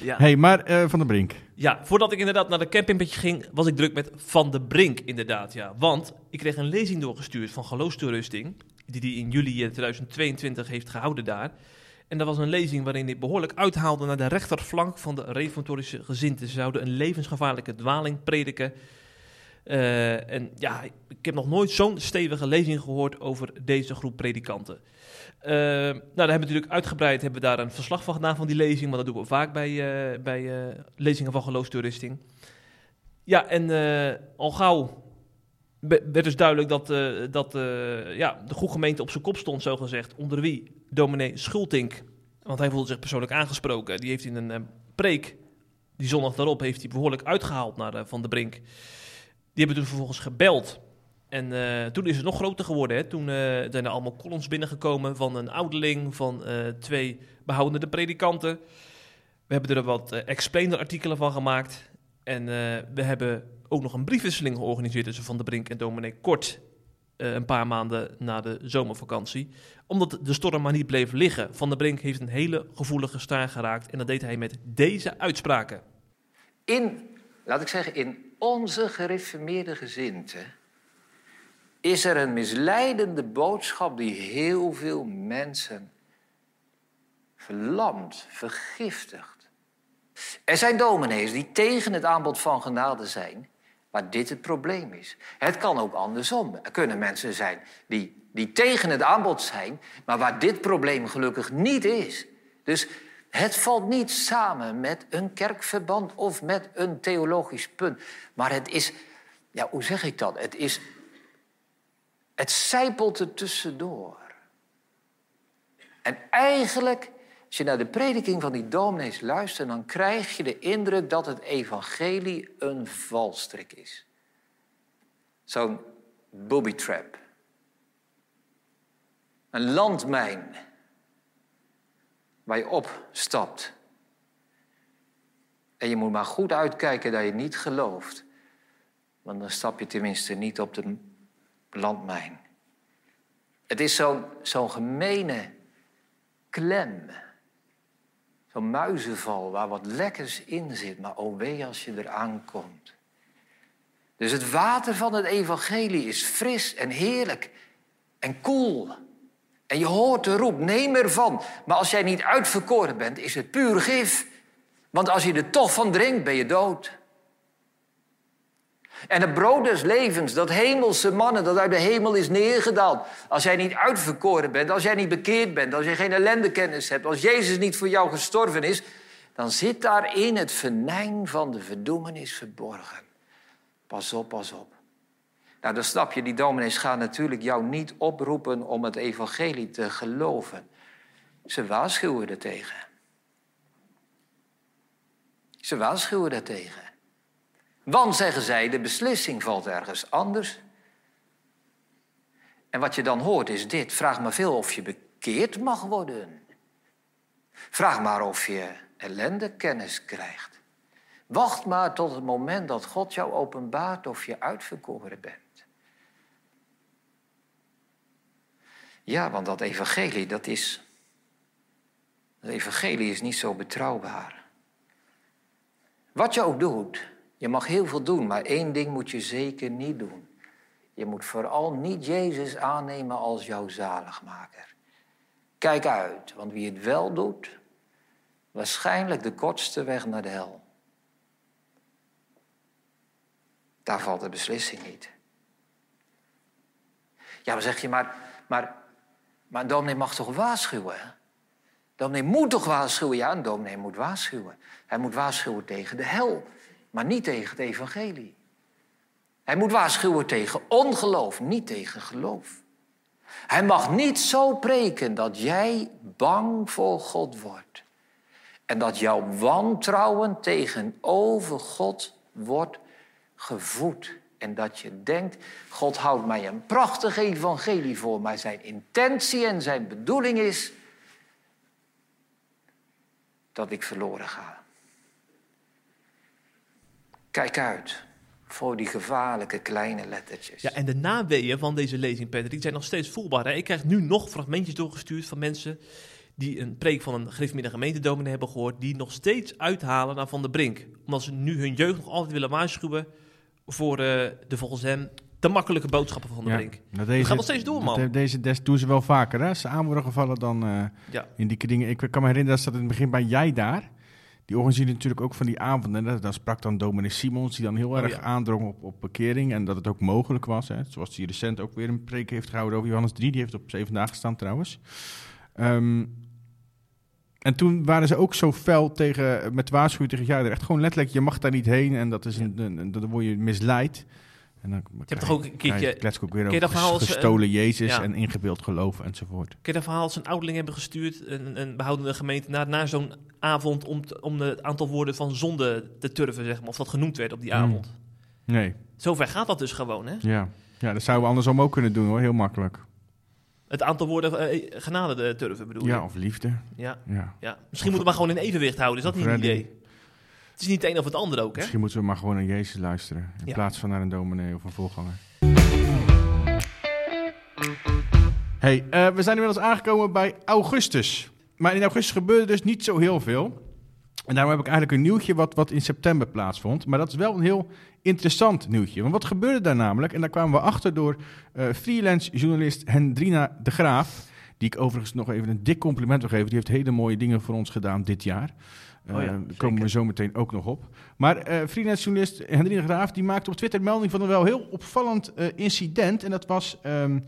Ja, hey, maar eh, Van der Brink. ja voordat ik inderdaad naar de campingbedje ging, was ik druk met Van de Brink, inderdaad, ja. Want ik kreeg een lezing doorgestuurd van Geloofstoerusting, die hij in juli eh, 2022 heeft gehouden daar. En dat was een lezing waarin hij behoorlijk uithaalde naar de rechterflank van de reformatorische gezinten. Ze zouden een levensgevaarlijke dwaling prediken. Eh, en ja, ik heb nog nooit zo'n stevige lezing gehoord over deze groep predikanten. Eh, nou, daar hebben we natuurlijk uitgebreid hebben we daar een verslag van gedaan van die lezing, maar dat doen we vaak bij, eh, bij eh, lezingen van geloofstoerusting. Ja, en eh, al gauw werd dus duidelijk dat, eh, dat eh, ja, de goede gemeente op zijn kop stond, zo gezegd. Onder wie dominee Schultink, want hij voelde zich persoonlijk aangesproken. Die heeft in een eh, preek, die zondag daarop, heeft hij behoorlijk uitgehaald naar Van de Brink. Die hebben toen vervolgens gebeld. En toen is het nog groter geworden. Hè. Toen zijn er allemaal columns binnengekomen van een ouderling, van twee behoudende predikanten. We hebben er wat eh, explainer-artikelen van gemaakt. En we hebben ook nog een briefwisseling georganiseerd tussen Van der Brink en dominee Kort. eh, een paar maanden na de zomervakantie. Omdat de storm maar niet bleef liggen. Van der Brink heeft een hele gevoelige staar geraakt. En dat deed hij met deze uitspraken. In, laat ik zeggen, in onze gereformeerde gezinten is er een misleidende boodschap die heel veel mensen verlamt, vergiftigt, Er zijn dominees die tegen het aanbod van genade zijn, waar dit het probleem is. Het kan ook andersom. Er kunnen mensen zijn die, die tegen het aanbod zijn, maar waar dit probleem gelukkig niet is. Dus het valt niet samen met een kerkverband of met een theologisch punt. Maar het is, ja, hoe zeg ik dat? Het is, het zijpelt er tussendoor. En eigenlijk, als je naar de prediking van die dominees luistert, dan krijg je de indruk dat het evangelie een valstrik is. Zo'n booby trap. Een landmijn waar je opstapt. En je moet maar goed uitkijken dat je niet gelooft. Want dan stap je tenminste niet op de landmijn. Het is zo'n gemene klem. Zo'n muizenval waar wat lekkers in zit. Maar oh wee als je er aankomt. Dus het water van het evangelie is fris en heerlijk en koel. En je hoort de roep, neem ervan. Maar als jij niet uitverkoren bent, is het puur gif. Want als je er toch van drinkt, ben je dood. En het brood des levens, dat hemelse mannen dat uit de hemel is neergedaald. Als jij niet uitverkoren bent, als jij niet bekeerd bent, als je geen ellendekennis hebt, als Jezus niet voor jou gestorven is, dan zit daarin het venijn van de verdoemenis verborgen. Pas op, pas op. Nou, dan snap je, die dominees gaan natuurlijk jou niet oproepen om het evangelie te geloven. Ze waarschuwen tegen. Ze waarschuwen tegen. Want, zeggen zij, de beslissing valt ergens anders. En wat je dan hoort is dit. Vraag maar veel of je bekeerd mag worden. Vraag maar of je ellende kennis krijgt. Wacht maar tot het moment dat God jou openbaart of je uitverkoren bent. Ja, want dat evangelie, dat is... Dat evangelie is niet zo betrouwbaar. Wat je ook doet, je mag heel veel doen, maar één ding moet je zeker niet doen. Je moet vooral niet Jezus aannemen als jouw zaligmaker. Kijk uit, want wie het wel doet, waarschijnlijk de kortste weg naar de hel. Daar valt de beslissing niet. Ja, dan zeg je, maar, maar, maar een dominee mag toch waarschuwen? Hè? Dominee moet toch waarschuwen? Ja, een dominee moet waarschuwen. Hij moet waarschuwen tegen de hel maar niet tegen het evangelie. Hij moet waarschuwen tegen ongeloof, niet tegen geloof. Hij mag niet zo preken dat jij bang voor God wordt. En dat jouw wantrouwen tegenover God wordt gevoed. En dat je denkt, God houdt mij een prachtig evangelie voor, maar zijn intentie en zijn bedoeling is dat ik verloren ga. Kijk uit voor die gevaarlijke kleine lettertjes. Ja, en de naweeën van deze lezing, Patrick, die zijn nog steeds voelbaar. Hè? Ik krijg nu nog fragmentjes doorgestuurd van mensen die een preek van een gereformeerde gemeentedominee hebben gehoord, die nog steeds uithalen naar Van de Brink. Omdat ze nu hun jeugd nog altijd willen waarschuwen voor uh, de volgens hem te makkelijke boodschappen van de Brink. Nou deze, dat gaat nog steeds door, man. Dat, deze des doen ze wel vaker, hè? Ze aan worden gevallen dan uh, ja. in die kringen. Ik kan me herinneren dat in het begin bij jij daar die organiseerde natuurlijk ook van die avonden. Daar, daar sprak dan dominee Simons, die dan heel Oh, erg ja. aandrong op, op bekering. En dat het ook mogelijk was. Hè. Zoals hij recent ook weer een preek heeft gehouden over Johannes 3. Die heeft op zeven dagen gestaan trouwens. Ehm, en toen waren ze ook zo fel tegen, met waarschuwing tegen ja, echt gewoon letterlijk, je mag daar niet heen en dat is een, een, een- dan word je misleid. En dan Je hebt toch ook een keertje... ik weer over verhaal als, eh, gestolen Jezus ja. en ingebeeld geloof enzovoort. Ken je dat verhaal als een ouderling hebben gestuurd, een, een behoudende gemeente, naar, naar zo'n avond om, om het aantal woorden van zonde te turven, zeg maar, of dat genoemd werd op die Hmm. avond. Nee, Zover gaat dat dus gewoon, hè? ja. Ja, dat zouden we andersom ook kunnen doen hoor, heel makkelijk. Het aantal woorden eh, genade te turven, bedoel je? Ja, of liefde. Ja, Ja. ja. Misschien moeten we maar gewoon in evenwicht houden, is dat niet een idee? Het is niet het een of het ander ook, hè? Misschien moeten we maar gewoon naar Jezus luisteren. In Ja. plaats van naar een dominee of een voorganger. Hey, eh, we zijn inmiddels aangekomen bij augustus. Maar in augustus gebeurde dus niet zo heel veel. En daarom heb ik eigenlijk een nieuwtje wat, wat in september plaatsvond. Maar dat is wel een heel interessant nieuwtje. Want wat gebeurde daar namelijk? En daar kwamen we achter door eh, freelance journalist Hendrina de Graaf. Die ik overigens nog even een dik compliment wil geven. Die heeft hele mooie dingen voor ons gedaan dit jaar. Eh, Oh ja, zeker. komen we zo meteen ook nog op. Maar eh freelance-journalist Hendrine Graaf die maakte op Twitter melding van een wel heel opvallend eh, incident. En dat was ehm,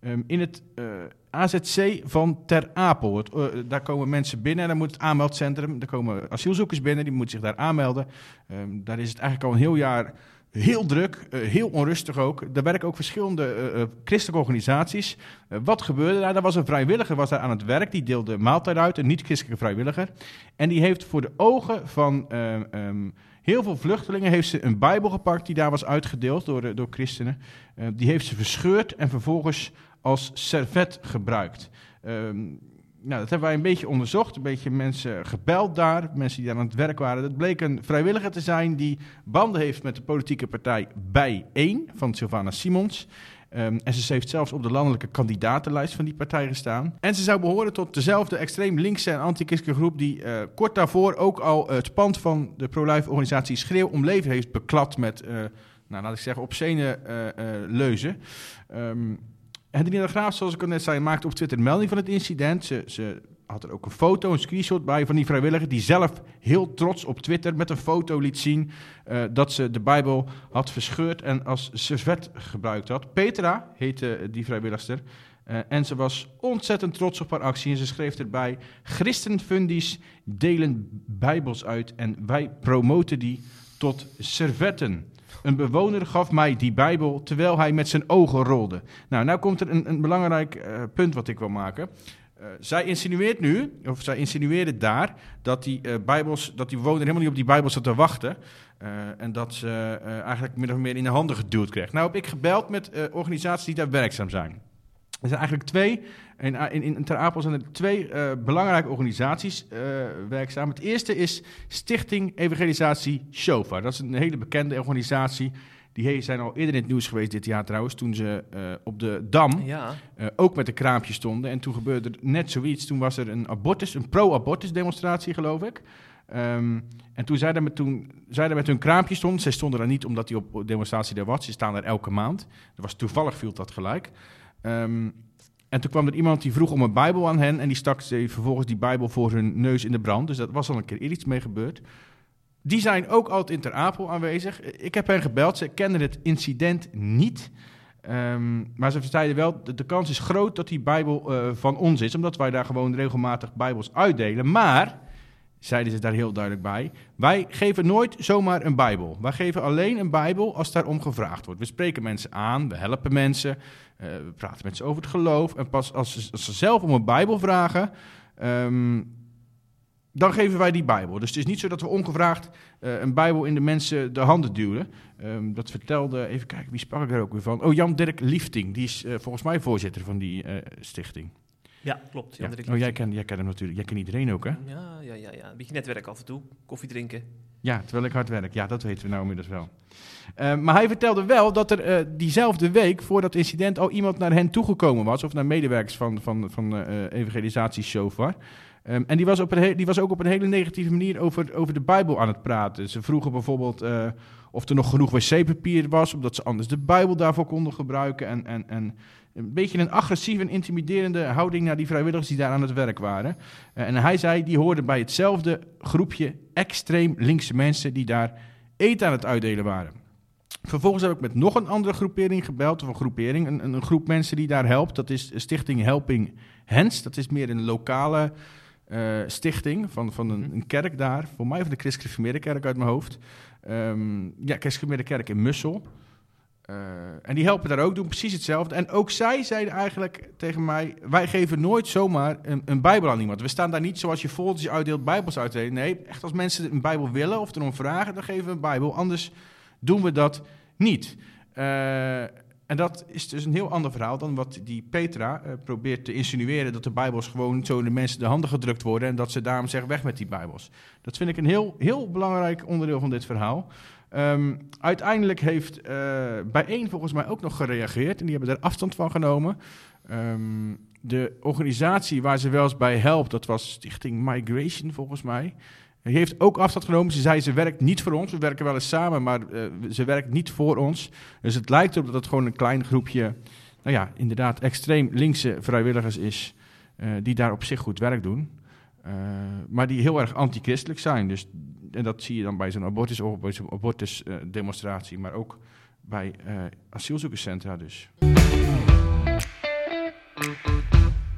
ehm, in het eh, AZC van Ter Apel. Het, eh, daar komen mensen binnen en dan moet het aanmeldcentrum. Daar komen asielzoekers binnen, die moeten zich daar aanmelden. Ehm, daar is het eigenlijk al een heel jaar heel druk, eh, heel onrustig ook. Daar werken ook verschillende eh, eh, christelijke organisaties. Wat gebeurde daar? Daar was een vrijwilliger was daar aan het werk. Die deelde maaltijd uit, een niet-christelijke vrijwilliger. En die heeft voor de ogen van ehm, ehm, heel veel vluchtelingen... heeft ze een bijbel gepakt die daar was uitgedeeld door, door christenen. Die heeft ze verscheurd en vervolgens als servet gebruikt. Ehm, nou, dat hebben wij een beetje onderzocht, een beetje mensen gebeld daar, mensen die daar aan het werk waren. Dat bleek een vrijwilliger te zijn die banden heeft met de politieke partij Bijeen van Sylvana Simons. Ehm, en ze heeft zelfs op de landelijke kandidatenlijst van die partij gestaan. En ze zou behoren tot dezelfde extreem linkse en anti-christelijke groep die eh, kort daarvoor ook al het pand van de pro-life organisatie Schreeuw om Leven heeft beklad met, eh, nou laat ik zeggen, obscene eh, leuzen. Ehm Hendrina de Graaf, zoals ik al net zei, maakte op Twitter melding van het incident. Ze, ze had er ook een foto, een screenshot bij van die vrijwilliger... die zelf heel trots op Twitter met een foto liet zien... eh, dat ze de Bijbel had verscheurd en als servet gebruikt had. Petra heette die vrijwilligster. eh, en ze was ontzettend trots op haar actie. En ze schreef erbij... Christenfundies delen Bijbels uit en wij promoten die tot servetten. Een bewoner gaf mij die Bijbel terwijl hij met zijn ogen rolde. Nou, nou komt er een, een belangrijk eh, punt wat ik wil maken. Eh, zij insinueert nu, of zij insinueerde daar, dat die, eh, Bijbels, dat die bewoner helemaal niet op die Bijbel zat te wachten. en dat ze eigenlijk min of meer in de handen geduwd kreeg. Nou heb ik gebeld met organisaties die daar werkzaam zijn. Er zijn eigenlijk twee, in, in, in Ter Apel zijn er twee eh, belangrijke organisaties eh, werkzaam. Het eerste is Stichting Evangelisatie Shofar. Dat is een hele bekende organisatie. Die zijn al eerder in het nieuws geweest dit jaar trouwens, toen ze eh, op de Dam Ja. eh, ook met een kraampje stonden. En toen gebeurde er net zoiets. Toen was er een abortus, een pro-abortus demonstratie geloof ik. Ehm, en toen zij, daar met, toen zij daar met hun kraampje stonden, zij stonden daar niet omdat die op demonstratie daar was, ze staan daar elke maand. Dat was toevallig viel dat gelijk. Ehm, en toen kwam er iemand die vroeg om een Bijbel aan hen en die stak ze vervolgens die Bijbel voor hun neus in de brand. Dus dat was al een keer iets mee gebeurd. Die zijn ook altijd in Ter Apel aanwezig. Ik heb hen gebeld, ze kenden het incident niet. Ehm, maar ze zeiden wel, de, de kans is groot dat die Bijbel eh, van ons is, omdat wij daar gewoon regelmatig Bijbels uitdelen. Maar, zeiden ze daar heel duidelijk bij, wij geven nooit zomaar een Bijbel. Wij geven alleen een Bijbel als daarom gevraagd wordt. We spreken mensen aan, we helpen mensen, eh, we praten met ze over het geloof. En pas als ze, zelf om een Bijbel vragen, ehm, dan geven wij die Bijbel. Dus het is niet zo dat we ongevraagd eh, een Bijbel in de mensen de handen duwden. Ehm, dat vertelde, even kijken, wie sprak ik er ook weer van? Oh, Jan-Dirk Liefting, die is eh, volgens mij voorzitter van die stichting. Ja, klopt. Jan Oh, jij kent, jij kent hem natuurlijk, jij kent iedereen ook, hè? Ja, ja, ja, ja. Een beetje netwerk af en toe. Koffie drinken. Ja, terwijl ik hard werk. Ja, dat weten we nou inmiddels wel. Eh, maar hij vertelde wel dat er eh, diezelfde week voor dat incident al iemand naar hen toegekomen was, of naar medewerkers van, van, van eh Evangelisatie Shofar. Ehm, en die was, op een die was ook op een hele negatieve manier over, over de Bijbel aan het praten. Ze vroegen bijvoorbeeld of er nog genoeg wc-papier was, omdat ze anders de Bijbel daarvoor konden gebruiken. En, en, en een beetje een agressieve en intimiderende houding naar die vrijwilligers die daar aan het werk waren. Eh, en hij zei, die hoorden bij hetzelfde groepje extreem linkse mensen die daar eten aan het uitdelen waren. Vervolgens heb ik met nog een andere groepering gebeld, of een groepering, een, een, groep mensen die daar helpt. Dat is Stichting Helping Hens. Dat is meer een lokale eh, stichting van, van een, een kerk daar. Voor mij van de Christelijk Gereformeerde Kerk uit mijn hoofd. Ehm ja, Kerk in Mussel. Eh, en die helpen daar ook, doen precies hetzelfde. En ook zij zeiden eigenlijk tegen mij: Wij geven nooit zomaar een, een Bijbel aan iemand. We staan daar niet zoals je foldertjes uitdeelt, Bijbels uitdelen. Nee, echt als mensen een Bijbel willen of erom vragen, dan geven we een Bijbel. Anders doen we dat niet. Eh, en dat is dus een heel ander verhaal dan wat die Petra eh, probeert te insinueren: dat de Bijbels gewoon zo in de mensen de handen gedrukt worden en dat ze daarom zeggen: weg met die Bijbels. Dat vind ik een heel, heel belangrijk onderdeel van dit verhaal. Ehm, uiteindelijk heeft eh Bijeen volgens mij ook nog gereageerd en die hebben er afstand van genomen. Ehm, de organisatie waar ze wel eens bij helpt, dat was Stichting Migration volgens mij. Die heeft ook afstand genomen. Ze zei ze werkt niet voor ons. We werken wel eens samen, maar eh, ze werkt niet voor ons. Dus het lijkt erop dat het gewoon een klein groepje, nou ja, inderdaad extreem linkse vrijwilligers is, eh, die daar op zich goed werk doen. Eh, maar die heel erg antichristelijk zijn. Dus, en dat zie je dan bij zo'n abortusdemonstratie, maar ook bij eh, asielzoekerscentra dus.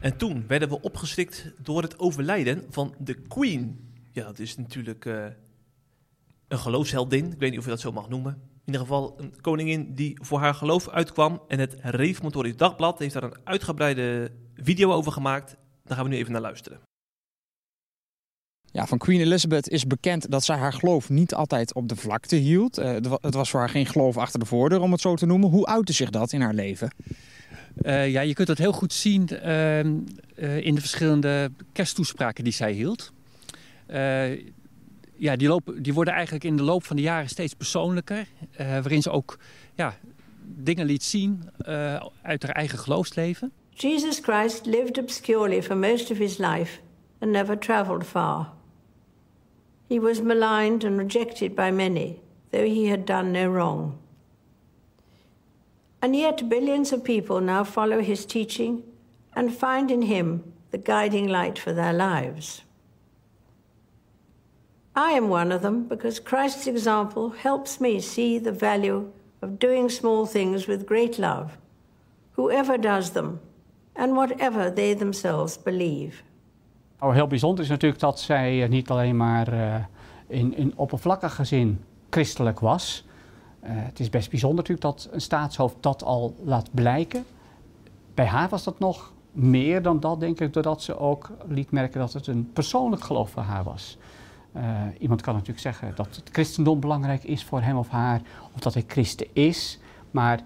En toen werden we opgeschrikt door het overlijden van de Queen. Ja, dat is natuurlijk eh, een geloofsheldin. Ik weet niet of je dat zo mag noemen. In ieder geval een koningin die voor haar geloof uitkwam. En het Reformatorisch Dagblad heeft daar een uitgebreide video over gemaakt. Daar gaan we nu even naar luisteren. Ja, van Queen Elizabeth is bekend dat zij haar geloof niet altijd op de vlakte hield. Eh, het wa- het was voor haar geen geloof achter de voordeur, om het zo te noemen. Hoe uitte zich dat in haar leven? Eh, ja, je kunt dat heel goed zien ehm, eh, in de verschillende kersttoespraken die zij hield. Eh, ja, die, lopen, die worden eigenlijk in de loop van de jaren steeds persoonlijker. eh, waarin ze ook ja, dingen liet zien eh, uit haar eigen geloofsleven. Jesus Christ lived obscurely for most of his life and never traveled far. He was maligned and rejected by many, though he had done no wrong. And yet, billions of people now follow his teaching and find in him the guiding light for their lives. I am one of them because Christ's example helps me see the value of doing small things with great love, whoever does them, and whatever they themselves believe. Nou, heel bijzonder is natuurlijk dat zij eh, niet alleen maar eh, in, in oppervlakkige zin christelijk was. Eh, het is best bijzonder natuurlijk dat een staatshoofd dat al laat blijken. Bij haar was dat nog meer dan dat, denk ik, doordat ze ook liet merken dat het een persoonlijk geloof voor haar was. Iemand kan natuurlijk zeggen dat het christendom belangrijk is voor hem of haar, of dat hij christen is. Maar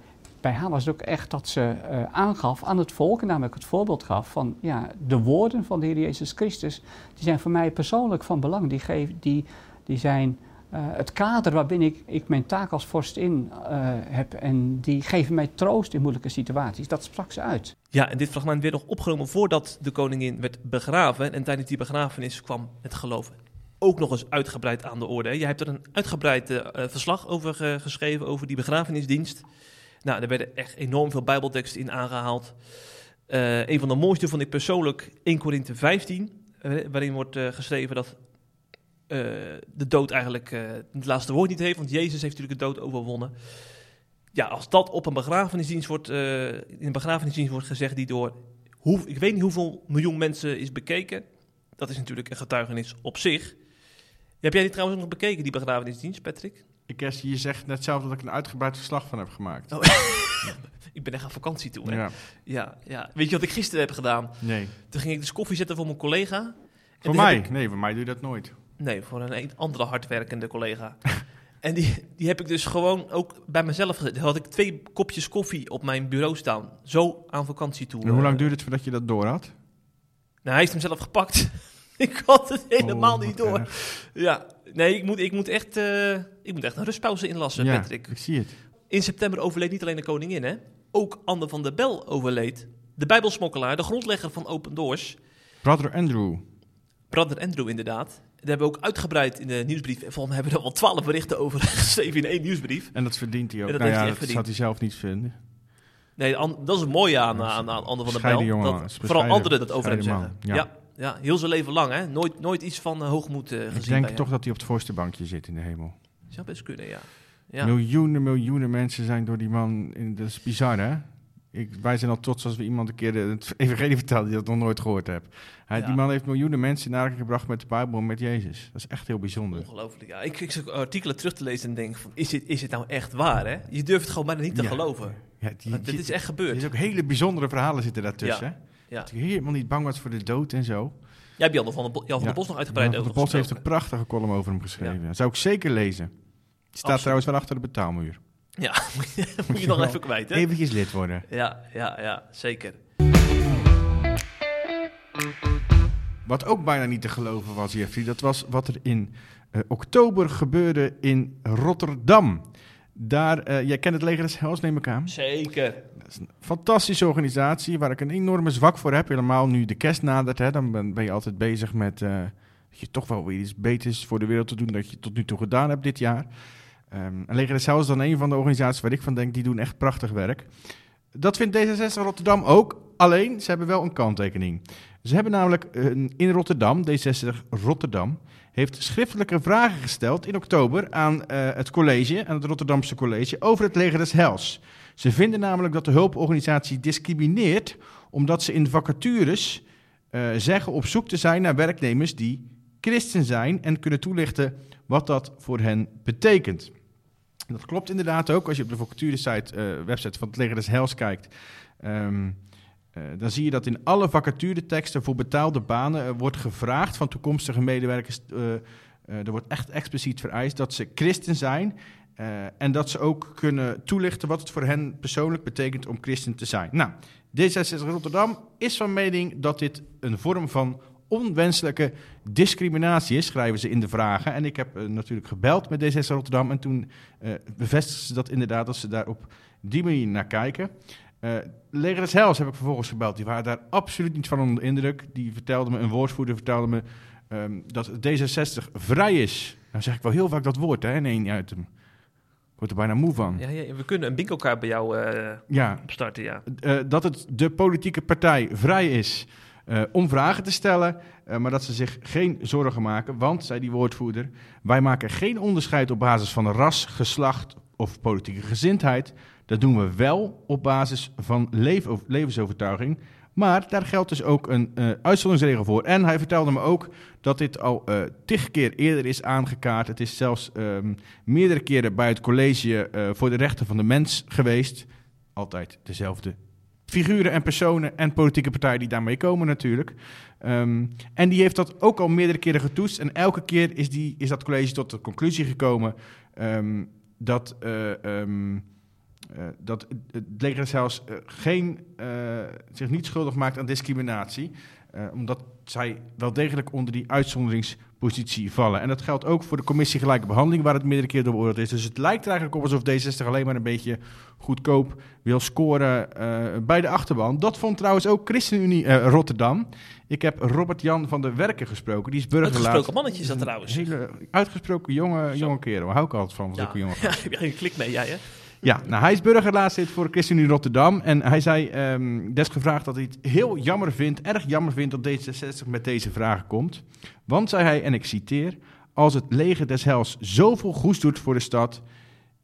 bij haar was het ook echt dat ze eh, aangaf aan het volk, en namelijk het voorbeeld gaf van ja, de woorden van de Heer Jezus Christus, die zijn voor mij persoonlijk van belang. Die, geef, die, die zijn eh, het kader waarbinnen ik, ik mijn taak als vorstin eh, heb en die geven mij troost in moeilijke situaties. Dat sprak ze uit. Ja, en dit fragment werd nog opgenomen voordat de koningin werd begraven. En tijdens die begrafenis kwam het geloof ook nog eens uitgebreid aan de orde. Jij hebt er een uitgebreid verslag over ge- geschreven, over die begrafenisdienst. Nou, er werden echt enorm veel bijbelteksten in aangehaald. Eh, een van de mooiste vond ik persoonlijk 1 Korinthe 15, eh, waarin wordt eh, geschreven dat de dood eigenlijk het laatste woord niet heeft, want Jezus heeft natuurlijk de dood overwonnen. Ja, als dat op een begrafenisdienst wordt, in een begrafenisdienst wordt gezegd die door, hoe, ik weet niet hoeveel miljoen mensen is bekeken, dat is natuurlijk een getuigenis op zich. Heb jij die trouwens nog bekeken, die begrafenisdienst, Patrick? Ik, Kes, je zegt net zelf dat ik een uitgebreid verslag van heb gemaakt. Oh, *laughs* ik ben echt aan vakantie toe. Hè? Ja. Ja, ja. Weet je wat ik gisteren heb gedaan? Nee. Toen ging ik dus koffie zetten voor mijn collega. En Voor mij? ik- Nee, voor mij doe je dat nooit. Nee, voor een een andere hardwerkende collega. *laughs* en die, die heb ik dus gewoon ook bij mezelf gezet. Had ik twee kopjes koffie op mijn bureau staan. Zo aan vakantie toe. En hoe eh. lang duurde het voordat je dat door had? Nou, hij heeft hem zelf gepakt. *laughs* ik had het helemaal Oh, niet wat door. erg. Ja, nee, ik moet, ik, moet echt, eh, ik moet echt een rustpauze inlassen, Ja, Patrick. ik zie het. In september overleed niet alleen de koningin, hè? Ook Anne van der Bel overleed. De bijbelsmokkelaar, de grondlegger van Open Doors. Brother Andrew. Brother Andrew, inderdaad. Daar hebben we ook uitgebreid in de nieuwsbrief. En volgens mij hebben we er wel twaalf berichten over *laughs* geschreven in één nieuwsbrief. En dat verdient hij ook. En dat nou heeft ja, hij dat echt zou verdiend. hij zelf niet vinden. Nee, dat is het mooie aan, aan, aan Anne van der Bel. Dat vooral anderen dat over hem bescheiden zeggen. ja. Ja, heel zijn leven lang, hè? Nooit, nooit iets van eh, hoogmoed eh, gezien. Ik denk toch hem. dat hij op het voorste bankje zit in de hemel. Zou best kunnen, ja. ja. Miljoenen, miljoenen mensen zijn door die man... In, dat is bizar, hè? Ik, wij zijn al trots als we iemand een keer de- het *laughs* evangelie vertellen die dat nog nooit gehoord heeft. Hij, Ja. Die man heeft miljoenen mensen in aanraking gebracht met de Bijbel en met Jezus. Dat is echt heel bijzonder. Ongelooflijk, ja. Ik, ik zit artikelen terug te lezen en denk van, is dit, is dit nou echt waar, hè? Je durft het gewoon bijna niet te Ja. geloven. Ja, die- dit is echt gebeurd. Er is ook hele bijzondere verhalen zitten daartussen. Ja. Dat hij helemaal niet bang was voor de dood en zo. Jij hebt Jan van, de Bo- Jan van der Bos nog uitgebreid Jan van over der Bos heeft een prachtige column over hem geschreven. Dat zou ik zeker lezen. Die staat Absoluut. trouwens wel achter de betaalmuur. Ja, *laughs* moet je nog even kwijt, hè? Eventjes lid worden. Ja, ja, ja, zeker. Wat ook bijna niet te geloven was, Jeffrey, dat was wat er in eh, oktober gebeurde in Rotterdam. Daar, eh, jij kent het Leger des Hels, neem ik aan. Zeker. Dat is een fantastische organisatie waar ik een enorme zwak voor heb. Helemaal nu de kerst nadert, hè, dan ben, ben je altijd bezig met eh, dat je toch wel weer iets beters voor de wereld te doen dan je tot nu toe gedaan hebt dit jaar. Ehm en Leger des Hels is dan een van de organisaties waar ik van denk, die doen echt prachtig werk. Dat vindt D66 Rotterdam ook, alleen ze hebben wel een kanttekening. Ze hebben namelijk in Rotterdam, D66 Rotterdam, heeft schriftelijke vragen gesteld in oktober aan eh, het college, aan het Rotterdamse college, over het leger des Hels. Ze vinden namelijk dat de hulporganisatie discrimineert omdat ze in vacatures eh, zeggen op zoek te zijn naar werknemers die christen zijn en kunnen toelichten wat dat voor hen betekent. Dat klopt inderdaad ook. Als je op de vacaturesite, eh website van het Leger des Hels kijkt, ehm, eh, dan zie je dat in alle vacatureteksten voor betaalde banen wordt gevraagd van toekomstige medewerkers. eh, er wordt echt expliciet vereist dat ze christen zijn. en dat ze ook kunnen toelichten wat het voor hen persoonlijk betekent om christen te zijn. Nou, D66 Rotterdam is van mening dat dit een vorm van onwenselijke discriminatie is, schrijven ze in de vragen. En ik heb natuurlijk gebeld met D66 Rotterdam en toen eh bevestigden ze dat inderdaad, dat ze daar op die manier naar kijken. Eh Leger des Hels heb ik vervolgens gebeld. Die waren daar absoluut niet van onder de indruk. Die vertelde me, een woordvoerder vertelde me ehm, dat D66 vrij is. Nou zeg ik wel heel vaak dat woord, hè, in één item. Ik word er bijna moe van. Ja, ja, we kunnen een bingo-kaart bij jou Ja. opstarten, ja. Eh, dat het de politieke partij vrij is om vragen te stellen, maar dat ze zich geen zorgen maken. Want, zei die woordvoerder, wij maken geen onderscheid op basis van ras, geslacht of politieke gezindheid. Dat doen we wel op basis van leef- levensovertuiging. Maar daar geldt dus ook een eh, uitzonderingsregel voor. En hij vertelde me ook dat dit al eh tig keer eerder is aangekaart. Het is zelfs ehm, meerdere keren bij het college eh, voor de rechten van de mens geweest. Altijd dezelfde figuren en personen en politieke partijen die daarmee komen natuurlijk. Ehm, en die heeft dat ook al meerdere keren getoetst. En elke keer is, die, is dat college tot de conclusie gekomen ehm, dat, eh, dat het leger zelfs eh, geen, eh, zich niet schuldig maakt aan discriminatie. eh, omdat zij wel degelijk onder die uitzonderingspositie vallen. En dat geldt ook voor de commissie Gelijke Behandeling, waar het meerdere keren door beoordeeld is. Dus het lijkt er eigenlijk op alsof D60 alleen maar een beetje goedkoop wil scoren eh, bij de achterban. Dat vond trouwens ook ChristenUnie eh, Rotterdam. Ik heb Robert Jan van der Werken gesproken. Die is burgerlaat. Uitgesproken mannetje is dat trouwens. Hele uitgesproken jonge, jonge kerel. Daar hou ik altijd van, van Ja. zulke jonge Ja, heb je geen klik mee, jij hè? Ja, nou, hij is burgerraadslid voor ChristenUnie Rotterdam. En hij zei ehm desgevraagd dat hij het heel jammer vindt, erg jammer vindt dat D66 met deze vragen komt. Want, zei hij, en ik citeer, als het leger des hels zoveel goeds doet voor de stad,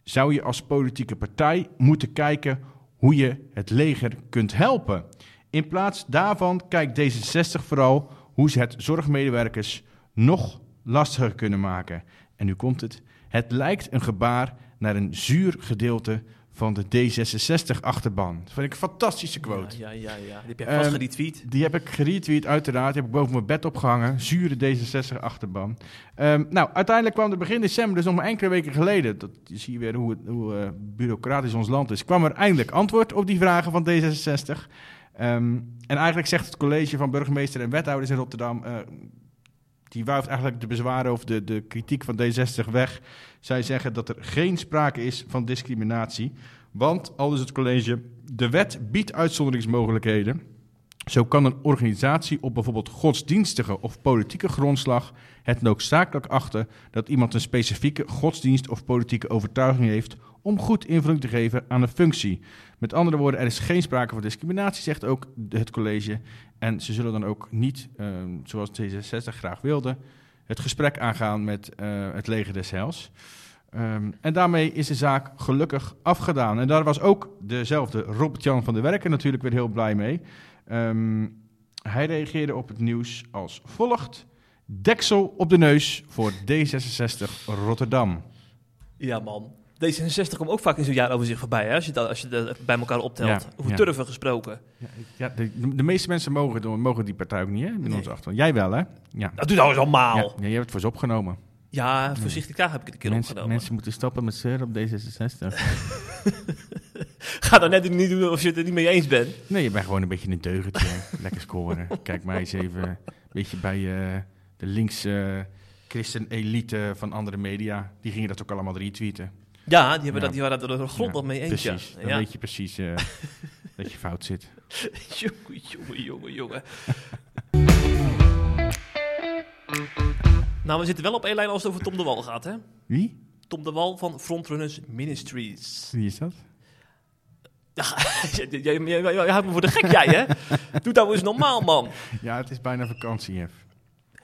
zou je als politieke partij moeten kijken hoe je het leger kunt helpen. In plaats daarvan kijkt D66 vooral hoe ze het zorgmedewerkers nog lastiger kunnen maken. En nu komt het. Het lijkt een gebaar naar een zuur gedeelte van de D66-achterban. Dat vind ik een fantastische quote. Ja, ja, ja. Die heb jij vast Ehm, geretweet. Die heb ik geretweet, uiteraard. Die heb ik boven mijn bed opgehangen. Zure D66-achterban. Ehm, nou, uiteindelijk kwam er begin december, dus nog maar enkele weken geleden... Dat, je ziet weer hoe, hoe eh, bureaucratisch ons land is... kwam er eindelijk antwoord op die vragen van D66. Ehm, en eigenlijk zegt het college van burgemeester en wethouders in Rotterdam... eh, die wuift eigenlijk de bezwaren of de, de kritiek van D60 weg. Zij zeggen dat er geen sprake is van discriminatie. Want, al is het college, de wet biedt uitzonderingsmogelijkheden. Zo kan een organisatie op bijvoorbeeld godsdienstige of politieke grondslag het noodzakelijk achten dat iemand een specifieke godsdienst of politieke overtuiging heeft om goed invulling te geven aan een functie. Met andere woorden, er is geen sprake van discriminatie, zegt ook het college. En ze zullen dan ook niet, eh, zoals D66 graag wilde, het gesprek aangaan met eh, het leger des Heils. Ehm, en daarmee is de zaak gelukkig afgedaan. En daar was ook dezelfde Robert-Jan van der Werken natuurlijk weer heel blij mee. Ehm, hij reageerde op het nieuws als volgt. Deksel op de neus voor D66 Rotterdam. Ja, man. D66 komt ook vaak in zo'n jaaroverzicht voorbij, hè? Als je dat, als je dat bij elkaar optelt. Ja, Over ja. turven gesproken. Ja, ja de, de meeste mensen mogen, mogen die partij ook niet, hè? In onze achterban. Jij wel, hè? Ja. Dat doe nou eens allemaal. Ja, ja, jij hebt het voor ze opgenomen. Ja, voorzichtig daar heb ik het een keer mensen, opgenomen. Mensen moeten stoppen met zeuren op D66. *laughs* *laughs* Ga dan net niet doen of je het er niet mee eens bent. nee, je bent gewoon een beetje een deugentje. *laughs* Lekker scoren. Kijk mij eens even een beetje bij eh, de linkse christen-elite van andere media. Die gingen dat ook allemaal retweeten. Ja, die, hebben Dat, die waren dat er de grond nog mee eens. Precies, Ja. dan Ja. weet je precies eh, *laughs* dat je fout zit. jongen, jongen, jongen, jongen. nou, we zitten wel op één lijn als het over Tom de Wal gaat, hè? Wie? Tom de Wal van Frontrunners Ministries. Wie is dat? *laughs* Jij, jij houdt me voor de gek, jij, hè? Doe nou eens normaal, man. Ja, het is bijna vakantie, Jeff.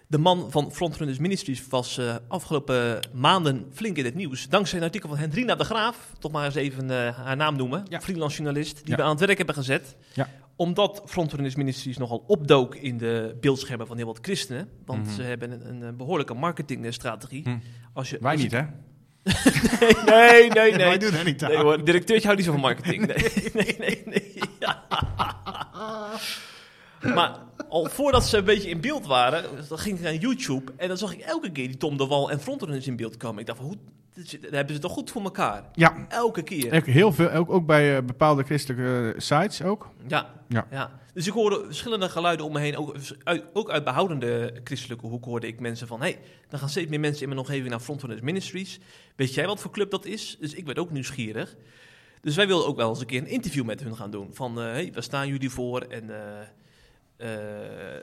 De man van Frontrunners Ministries was eh, afgelopen maanden flink in het nieuws. Dankzij een artikel van Hendrina de Graaf, toch maar eens even eh, haar naam noemen, freelance journalist, die Ja. we aan het werk hebben gezet. Ja. Omdat Frontrunners Ministries nogal opdook in de beeldschermen van heel wat christenen. Want Mhm. ze hebben een, behoorlijke marketingstrategie. Hm. Als je, Wij als je- niet, hè? Nee, *laughs* nee, nee. nee. Wij doen er niet. Nee hoor, directeurtje houdt niet zo van marketing. Nee, *laughs* nee, nee. nee. *laughs* Maar al voordat ze een beetje in beeld waren, dan ging ik naar YouTube en dan zag ik elke keer die Tom de Wal en Frontrunners in beeld komen. Ik dacht van, hoe, dat hebben ze toch goed voor elkaar? Ja. Elke keer. Heel veel, ook, ook bij eh, bepaalde christelijke eh, sites ook. Ja, Ja. ja. Dus ik hoorde verschillende geluiden om me heen. Ook uit, ook uit behoudende christelijke hoek hoorde ik mensen van... hé, hey, dan gaan steeds meer mensen in mijn omgeving naar Frontrunners Ministries. Weet jij wat voor club dat is? Dus ik werd ook nieuwsgierig. Dus wij wilden ook wel eens een keer een interview met hun gaan doen. Van, hé, hey, waar staan jullie voor? En eh,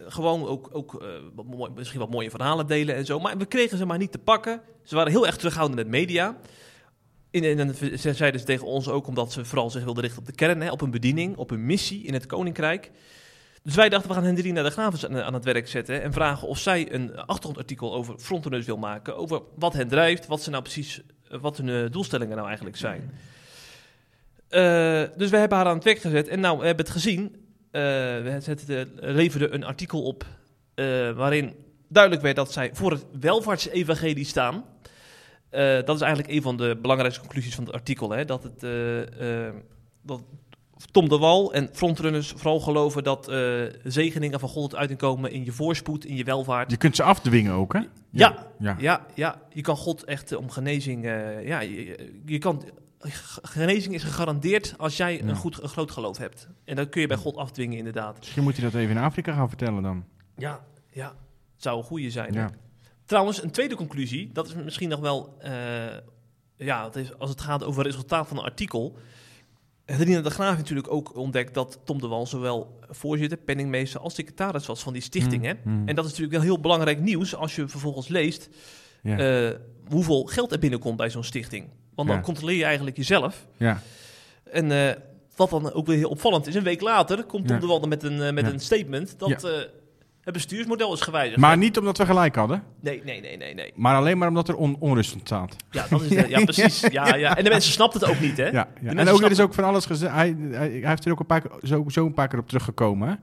gewoon ook, ook eh, misschien wat mooie verhalen delen en zo. Maar we kregen ze maar niet te pakken. Ze waren heel erg terughoudend met media. En ze- zeiden ze tegen ons ook omdat ze vooral zich wilden richten op de kern, hè, op hun bediening, op hun missie in het koninkrijk. Dus wij dachten, we gaan Hendrina de Graaf aan, het werk zetten en vragen of zij een achtergrondartikel over frontrunners wil maken. Over wat hen drijft, wat ze nou precies, eh, wat hun doelstellingen nou eigenlijk zijn. Dus we hebben haar aan het werk gezet en nou, we hebben het gezien. Eh, we zetten, leverden een artikel op eh, waarin duidelijk werd dat zij voor het welvaartsevangelie staan. Eh, dat is eigenlijk een van de belangrijkste conclusies van het artikel. Hè? Dat, het, dat Tom de Wal en frontrunners vooral geloven dat zegeningen van God tot uiting komen in je voorspoed, in je welvaart. Je kunt ze afdwingen ook, hè? Ja, Ja. ja. ja, Je kan God echt om genezing. ja, je, je kan. Genezing is gegarandeerd als jij Ja. een, goed, een groot geloof hebt. En dat kun je bij God afdwingen, inderdaad. Misschien moet je dat even in Afrika gaan vertellen dan. Ja, ja. Het zou een goede zijn. Ja. Trouwens, een tweede conclusie, dat is misschien nog wel, eh, ja, het is, als het gaat over het resultaat van een artikel. Hendrina de Graaf natuurlijk ook ontdekt dat Tom de Wal zowel voorzitter, penningmeester als secretaris was van die stichting. Mm, Hè? mm. En dat is natuurlijk wel heel belangrijk nieuws als je vervolgens leest Ja. eh, hoeveel geld er binnenkomt bij zo'n stichting. Want dan Ja. controleer je eigenlijk jezelf. Ja. En eh, wat dan ook weer heel opvallend is, een week later komt Tom Ja. de Wal met een, eh, met een statement dat eh, het bestuursmodel is gewijzigd. Maar niet omdat we gelijk hadden, Nee, nee, nee, nee, nee. maar alleen maar omdat er on onrust ontstaat. Ja, dat is ja, *laughs* precies. Ja, ja. En de mensen snapten het ook niet, hè? Ja, En ook, er is ook van alles gezegd. Hij, hij, hij heeft er ook een paar, keer- zo, zo een paar keer op teruggekomen. Hè?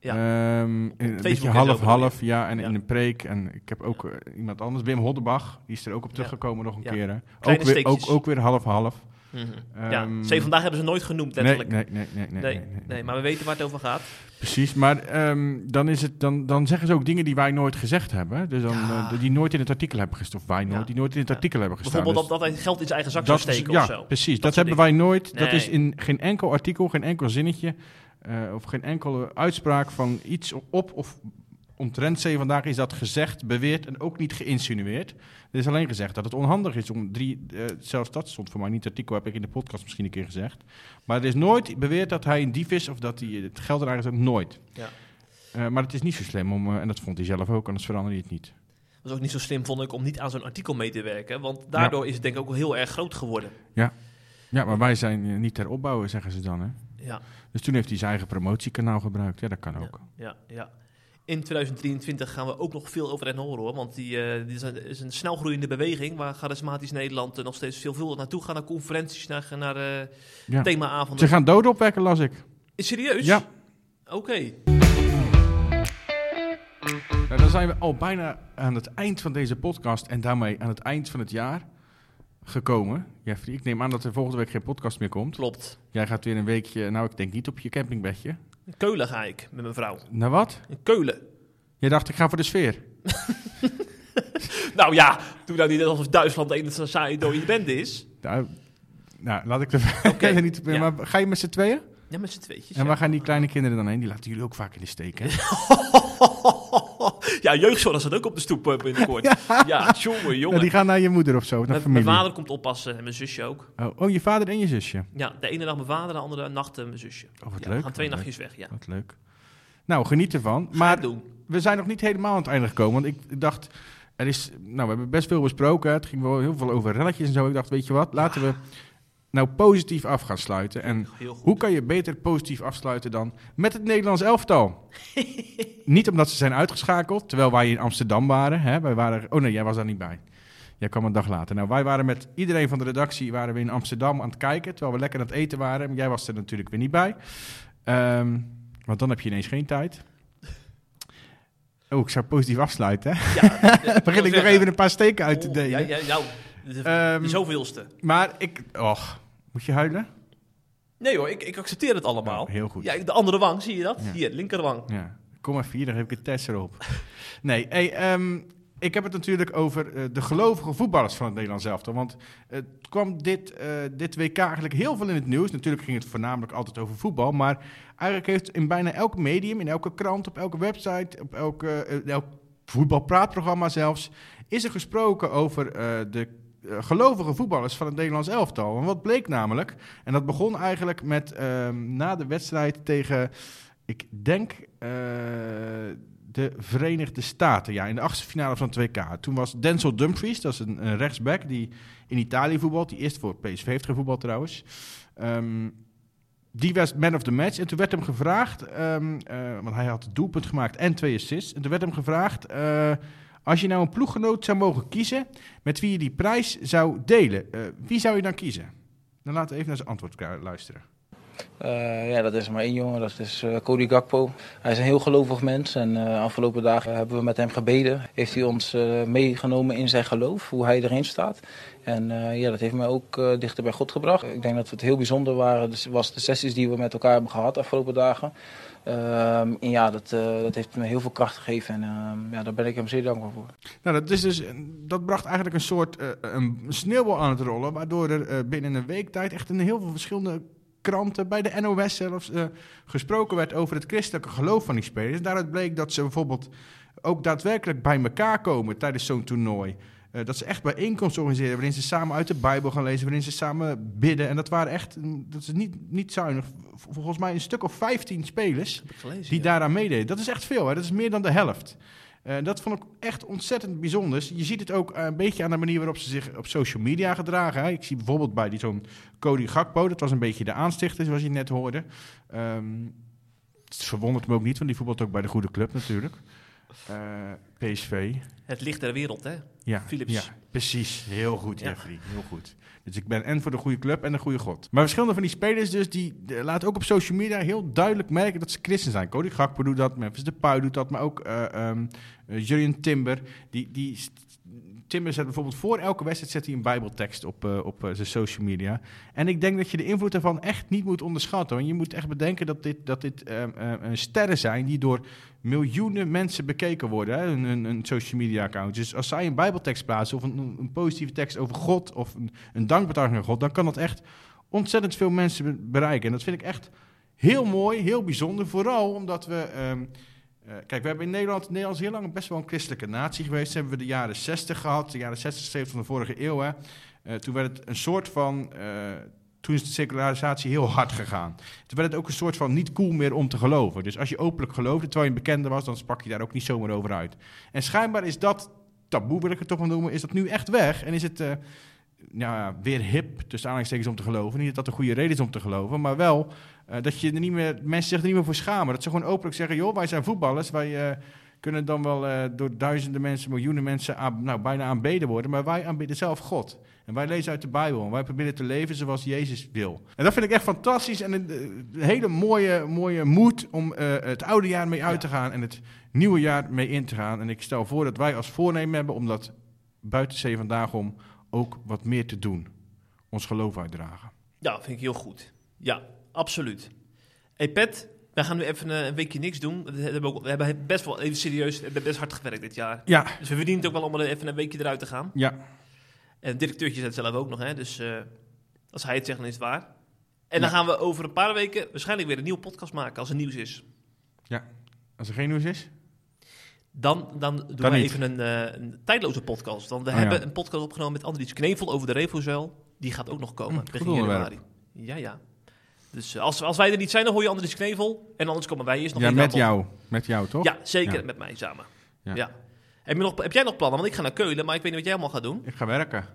Ehm, een beetje half-half, ja. En in een preek. En ik heb ook eh, iemand anders, Wim Hoddenbach, die is er ook op teruggekomen nog een keer. Hè. Ook, weer, ook, weer half-half. Mhm. Ja, ehm, ze vandaag hebben ze nooit genoemd, letterlijk. Nee nee nee, nee, nee, nee. maar we weten waar het over gaat. Precies, maar ehm, dan, is het, dan, dan zeggen ze ook dingen die wij nooit gezegd hebben. Dus dan, eh, die nooit in het artikel hebben gestaan. Of wij nooit, die nooit in het artikel hebben gestaan. Bijvoorbeeld dus dat, dat hij geld in zijn eigen zak zou steken ja, of zo. precies. Dat, hebben wij nooit. Dat is in geen enkel artikel, geen enkel zinnetje eh, of geen enkele uitspraak van iets op of omtrent C vandaag is dat gezegd, beweerd en ook niet geïnsinueerd. Er is alleen gezegd dat het onhandig is om drie... eh, zelfs dat stond voor mij niet. Het artikel heb ik in de podcast misschien een keer gezegd. Maar er is nooit beweerd dat hij een dief is of dat hij het geld eruit heeft. Nooit. Ja. Eh, maar het is niet zo slim om... en dat vond hij zelf ook, anders veranderde hij het niet. Dat was ook niet zo slim, vond ik, om niet aan zo'n artikel mee te werken. Want daardoor is het denk ik ook heel erg groot geworden. Ja, ja maar wij zijn niet ter opbouwen, zeggen ze dan. Hè? Ja. Dus toen heeft hij zijn eigen promotiekanaal gebruikt. Ja, dat kan ook. Ja, ja. In 2023 gaan we ook nog veel over hen horen hoor. Want die, eh, die is, een, is een snelgroeiende beweging waar charismatisch Nederland eh, nog steeds veelvuldig naartoe gaat. Naar conferenties, naar, naar Ja. themaavonden. Ze gaan doden opwekken, las ik. Is serieus? Ja. Oké. Nou, dan zijn we al bijna aan het eind van deze podcast en daarmee aan het eind van het jaar gekomen. Jeffrey, ik neem aan dat er volgende week geen podcast meer komt. Klopt. Jij gaat weer een weekje, nou ik denk niet op je campingbedje. In Keulen ga ik met mijn vrouw. Naar wat? In Keulen. Jij dacht ik ga voor de sfeer. *laughs* Nou ja, doe nou niet alsof Duitsland de enige saaie dode bende is. Nou, nou laat ik er *laughs* verder niet... ja. Maar ga je met z'n tweeën? Ja, met z'n tweetjes. En ja. waar gaan die kleine kinderen dan heen? Die laten jullie ook vaak in de steek, hè? *laughs* *laughs* ja, jeugdzorg staat ook op de stoep eh, binnenkort. ja. jongen, jongen. Ja, die gaan naar je moeder of zo, naar Mijn- familie. Mijn vader komt oppassen en mijn zusje ook. Oh, oh, je vader en je zusje. Ja, de ene dag mijn vader, de andere nacht eh, mijn zusje. Oh, wat Ja, leuk. We gaan twee nachtjes leuk. weg, ja. Wat leuk. Nou, geniet ervan. Maar we zijn nog niet helemaal aan het einde gekomen. Want ik, ik dacht, er is, nou, we hebben best veel besproken. Het ging wel heel veel over relletjes en zo. Ik dacht, weet je wat, laten we nou positief af gaan sluiten. En hoe kan je beter positief afsluiten dan met het Nederlands elftal? *laughs* niet omdat ze zijn uitgeschakeld, terwijl wij in Amsterdam waren. Hè? Wij waren oh nee, jij was daar niet bij. Jij kwam een dag later. Nou, wij waren met iedereen van de redactie waren we in Amsterdam aan het kijken, terwijl we lekker aan het eten waren. Jij was er natuurlijk weer niet bij. Ehm, want dan heb je ineens geen tijd. Oh, ik zou positief afsluiten. Hè? Ja, *laughs* Begin ik nog even een paar steken uit te Oh, delen. Ja, ja, nou, de, Ehm, de zoveelste. Maar ik... Och, moet je huilen? Nee hoor, ik, ik accepteer het allemaal. Ja, heel goed. Ja, de andere wang, zie je dat? Ja. Hier, linkerwang. Ja, kom maar vier, dan geef ik een test erop. Nee, hey, ehm, ik heb het natuurlijk over eh, de gelovige voetballers van het Nederlands elftal. Want het kwam dit, eh, dit WK eigenlijk heel veel in het nieuws. Natuurlijk ging het voornamelijk altijd over voetbal. Maar eigenlijk heeft in bijna elk medium, in elke krant, op elke website, op elke, eh, elk voetbalpraatprogramma zelfs... is er gesproken over eh, de eh, gelovige voetballers van het Nederlands elftal. En wat bleek namelijk, en dat begon eigenlijk met ehm, na de wedstrijd tegen, ik denk, eh, de Verenigde Staten. Ja, in de achtste finale van het WK. Toen was Denzel Dumfries, dat is een, rechtsback die in Italië voetbalt. Die eerst voor PSV heeft gevoetbald trouwens. Ehm, die was man of the match. En toen werd hem gevraagd, ehm, eh, want hij had het doelpunt gemaakt en twee assists. En toen werd hem gevraagd, eh, als je nou een ploeggenoot zou mogen kiezen met wie je die prijs zou delen, eh, wie zou je dan kiezen? Dan laten we even naar zijn antwoord luisteren. Eh, ja, dat is maar één jongen, dat is eh, Cody Gakpo. Hij is een heel gelovig mens en eh, afgelopen dagen hebben we met hem gebeden. Heeft hij ons meegenomen in zijn geloof, hoe hij erin staat. En ja, dat heeft mij ook dichter bij God gebracht. Ik denk dat het heel bijzonder waren, dus was de sessies die we met elkaar hebben gehad afgelopen dagen. Ehm, en ja, dat, eh, dat heeft me heel veel kracht gegeven en ehm, ja, daar ben ik hem zeer dankbaar voor. Nou, dat, is dus, dat bracht eigenlijk een soort eh, een sneeuwbal aan het rollen, waardoor er eh, binnen een week tijd echt in heel veel verschillende kranten, bij de NOS zelfs, gesproken werd over het christelijke geloof van die spelers. Daaruit bleek dat ze bijvoorbeeld ook daadwerkelijk bij elkaar komen tijdens zo'n toernooi. Eh, dat ze echt bijeenkomsten organiseren waarin ze samen uit de Bijbel gaan lezen, waarin ze samen bidden. En dat waren echt, mm, dat is niet, niet zuinig, volgens mij een stuk of 15 spelers gelezen, die daaraan meededen. Dat is echt veel, hè? dat is meer dan de helft. Eh, dat vond ik echt ontzettend bijzonder. Je ziet het ook eh, een beetje aan de manier waarop ze zich op social media gedragen. Hè. Ik zie bijvoorbeeld bij die zo'n Cody Gakpo, dat was een beetje de aanstichter, zoals je net hoorde. Ehm, het verwondert me ook niet, want die voetbalt ook bij de goede club natuurlijk. Eh, PSV. Het licht der wereld, hè? Ja, Philips. ja, precies. Heel goed, Ja. Jeffrey. Heel goed. Dus ik ben en voor de goede club en de goede God. Maar verschillende van die spelers dus, die laten ook op social media heel duidelijk merken dat ze christen zijn. Cody Gakpo doet dat, Memphis Depay doet dat, maar ook ehm, eh, Julian Timber. Die, die, Timber zet bijvoorbeeld voor elke wedstrijd zet hij een bijbeltekst op, eh, op eh, zijn social media. En ik denk dat je de invloed daarvan echt niet moet onderschatten. Want je moet echt bedenken dat dit, dat dit ehm, sterren zijn die door miljoenen mensen bekeken worden, hè, een social media account. Dus als zij een bijbeltekst plaatsen of een, een positieve tekst over God of een, een dankbetuiging aan God, dan kan dat echt ontzettend veel mensen be- bereiken. En dat vind ik echt heel mooi, heel bijzonder. Vooral omdat we... ehm, eh, kijk, we hebben in Nederland, Nederland heel lang best wel een christelijke natie geweest. Hebben we de jaren 60 gehad, de jaren 60, 70 van de vorige eeuw. Hè. Eh, toen werd het een soort van... eh, toen is de secularisatie heel hard gegaan. Toen werd het ook een soort van niet cool meer om te geloven. Dus als je openlijk geloofde, terwijl je een bekende was, dan sprak je daar ook niet zomaar over uit. En schijnbaar is dat taboe, wil ik het toch maar noemen, is dat nu echt weg. En is het eh, nou weer hip, tussen aanhalingstekens, om te geloven. Niet dat dat een goede reden is om te geloven, maar wel eh, dat je er niet meer, mensen zich er niet meer voor schamen. Dat ze gewoon openlijk zeggen, joh, wij zijn voetballers, wij... eh, kunnen dan wel eh, door duizenden mensen, miljoenen mensen aan, nou, bijna aanbeden worden. Maar wij aanbidden zelf God. En wij lezen uit de Bijbel. En wij proberen te leven zoals Jezus wil. En dat vind ik echt fantastisch. En een, een hele mooie, mooie moed om het oude jaar mee uit te gaan. En het nieuwe jaar mee in te gaan. En ik stel voor dat wij als voornemen hebben om dat buiten zee vandaag om ook wat meer te doen. Ons geloof uitdragen. Ja, vind ik heel goed. Ja, absoluut. hey Pet, wij gaan nu even eh, een weekje niks doen. We hebben, ook, we hebben best wel, even serieus, we hebben best hard gewerkt dit jaar. Ja. Dus we verdienen het ook wel om er even een weekje eruit te gaan. Ja. En de directeurtje het zelf ook nog, hè. Dus eh, als hij het zegt, dan is het waar. En dan gaan we over een paar weken waarschijnlijk weer een nieuwe podcast maken als er nieuws is. Ja. Als er geen nieuws is? Dan, dan doen we niet. even een, eh, een tijdloze podcast. Want we Oh, hebben ja. een podcast opgenomen met Andries Knevel over de Revozuil. Die gaat ook nog komen, begin januari. Ja, ja. Dus eh, als, als wij er niet zijn, dan hoor je Andries Knevel. En anders komen wij eerst nog Ja, met jou. Met jou, toch? Ja, zeker. Ja. Met mij samen. Ja. Ja. Heb, je nog, heb jij nog plannen? Want ik ga naar Keulen, maar ik weet niet wat jij allemaal gaat doen. Ik ga werken.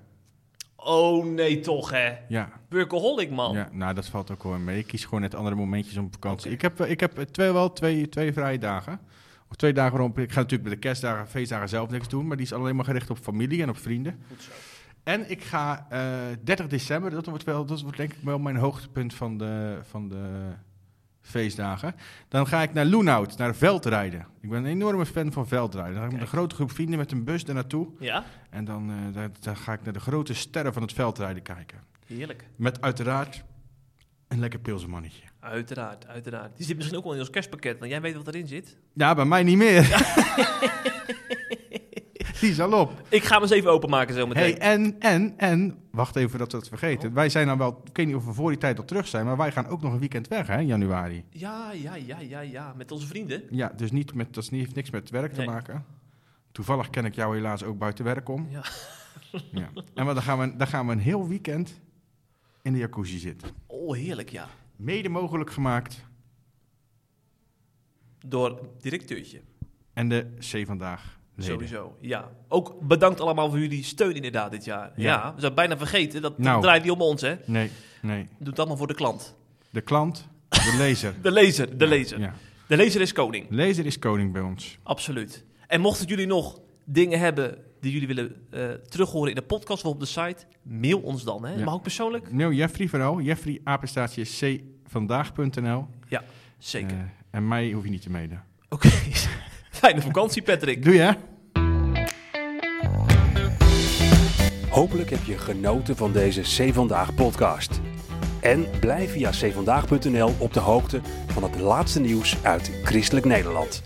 Oh nee, toch hè? Ja. Workaholic, man. Ja, nou, dat valt ook wel mee. Ik kies gewoon net andere momentjes om vakantie. Ik heb, eh, ik heb eh, twee, wel twee, twee vrije dagen. Of twee dagen waarop ik ga natuurlijk met de kerstdagen, feestdagen zelf niks doen. Maar die is alleen maar gericht op familie en op vrienden. Goed zo. En ik ga eh 30 december, dat wordt, wel, dat wordt denk ik wel mijn hoogtepunt van de, van de feestdagen. Dan ga ik naar Loenhout, naar veldrijden. Ik ben een enorme fan van veldrijden. Dan ga ik met een grote groep vrienden met een bus daar naartoe. Ja? En dan, eh, daar, daar ga ik naar de grote sterren van het veldrijden kijken. Heerlijk. Met uiteraard een lekker pilsenmannetje. Uiteraard, uiteraard. Die zit misschien ook wel in ons kerstpakket, want jij weet wat erin zit. Ja, bij mij niet meer. *laughs* Die is al op. Ik ga hem eens even openmaken zo meteen. Hey, en, en, en, wacht even dat we het vergeten. Wij zijn dan wel, ik weet niet of we voor die tijd al terug zijn, maar wij gaan ook nog een weekend weg, hè, in januari. Ja, ja, ja, ja, ja. Met onze vrienden. Ja, dus niet met, dat heeft niks met werk Nee. te maken. Toevallig ken ik jou helaas ook buiten werk om. Ja. *laughs* Ja. En dan, gaan we, dan gaan we een heel weekend in de jacuzzi zitten. Oh, heerlijk, ja. Mede mogelijk gemaakt Door directeurtje. en de C vandaag. Leden. Sowieso, ja. Ook bedankt allemaal voor jullie steun inderdaad dit jaar. Ja, Ja. we zijn bijna vergeten. Dat, dat Nou. draait niet om ons, hè. Nee, nee. Doe het allemaal voor de klant. De klant, de *laughs* lezer. De lezer, de lezer. Ja. De lezer is koning. Lezer is koning bij ons. Absoluut. En mochten jullie nog dingen hebben die jullie willen eh terughoren in de podcast of op de site, mail ons dan. Hè? Mag ook persoonlijk? Nou, Jeffrey vooral. Jeffrey, apenstaatje cvandaag.nl. Ja, zeker. Eh, en mij hoef je niet te mailen. Oké. *laughs* Fijne vakantie, Patrick. Doe je? Hopelijk heb je genoten van deze C Vandaag podcast. En blijf via cvandaag.nl op de hoogte van het laatste nieuws uit Christelijk Nederland.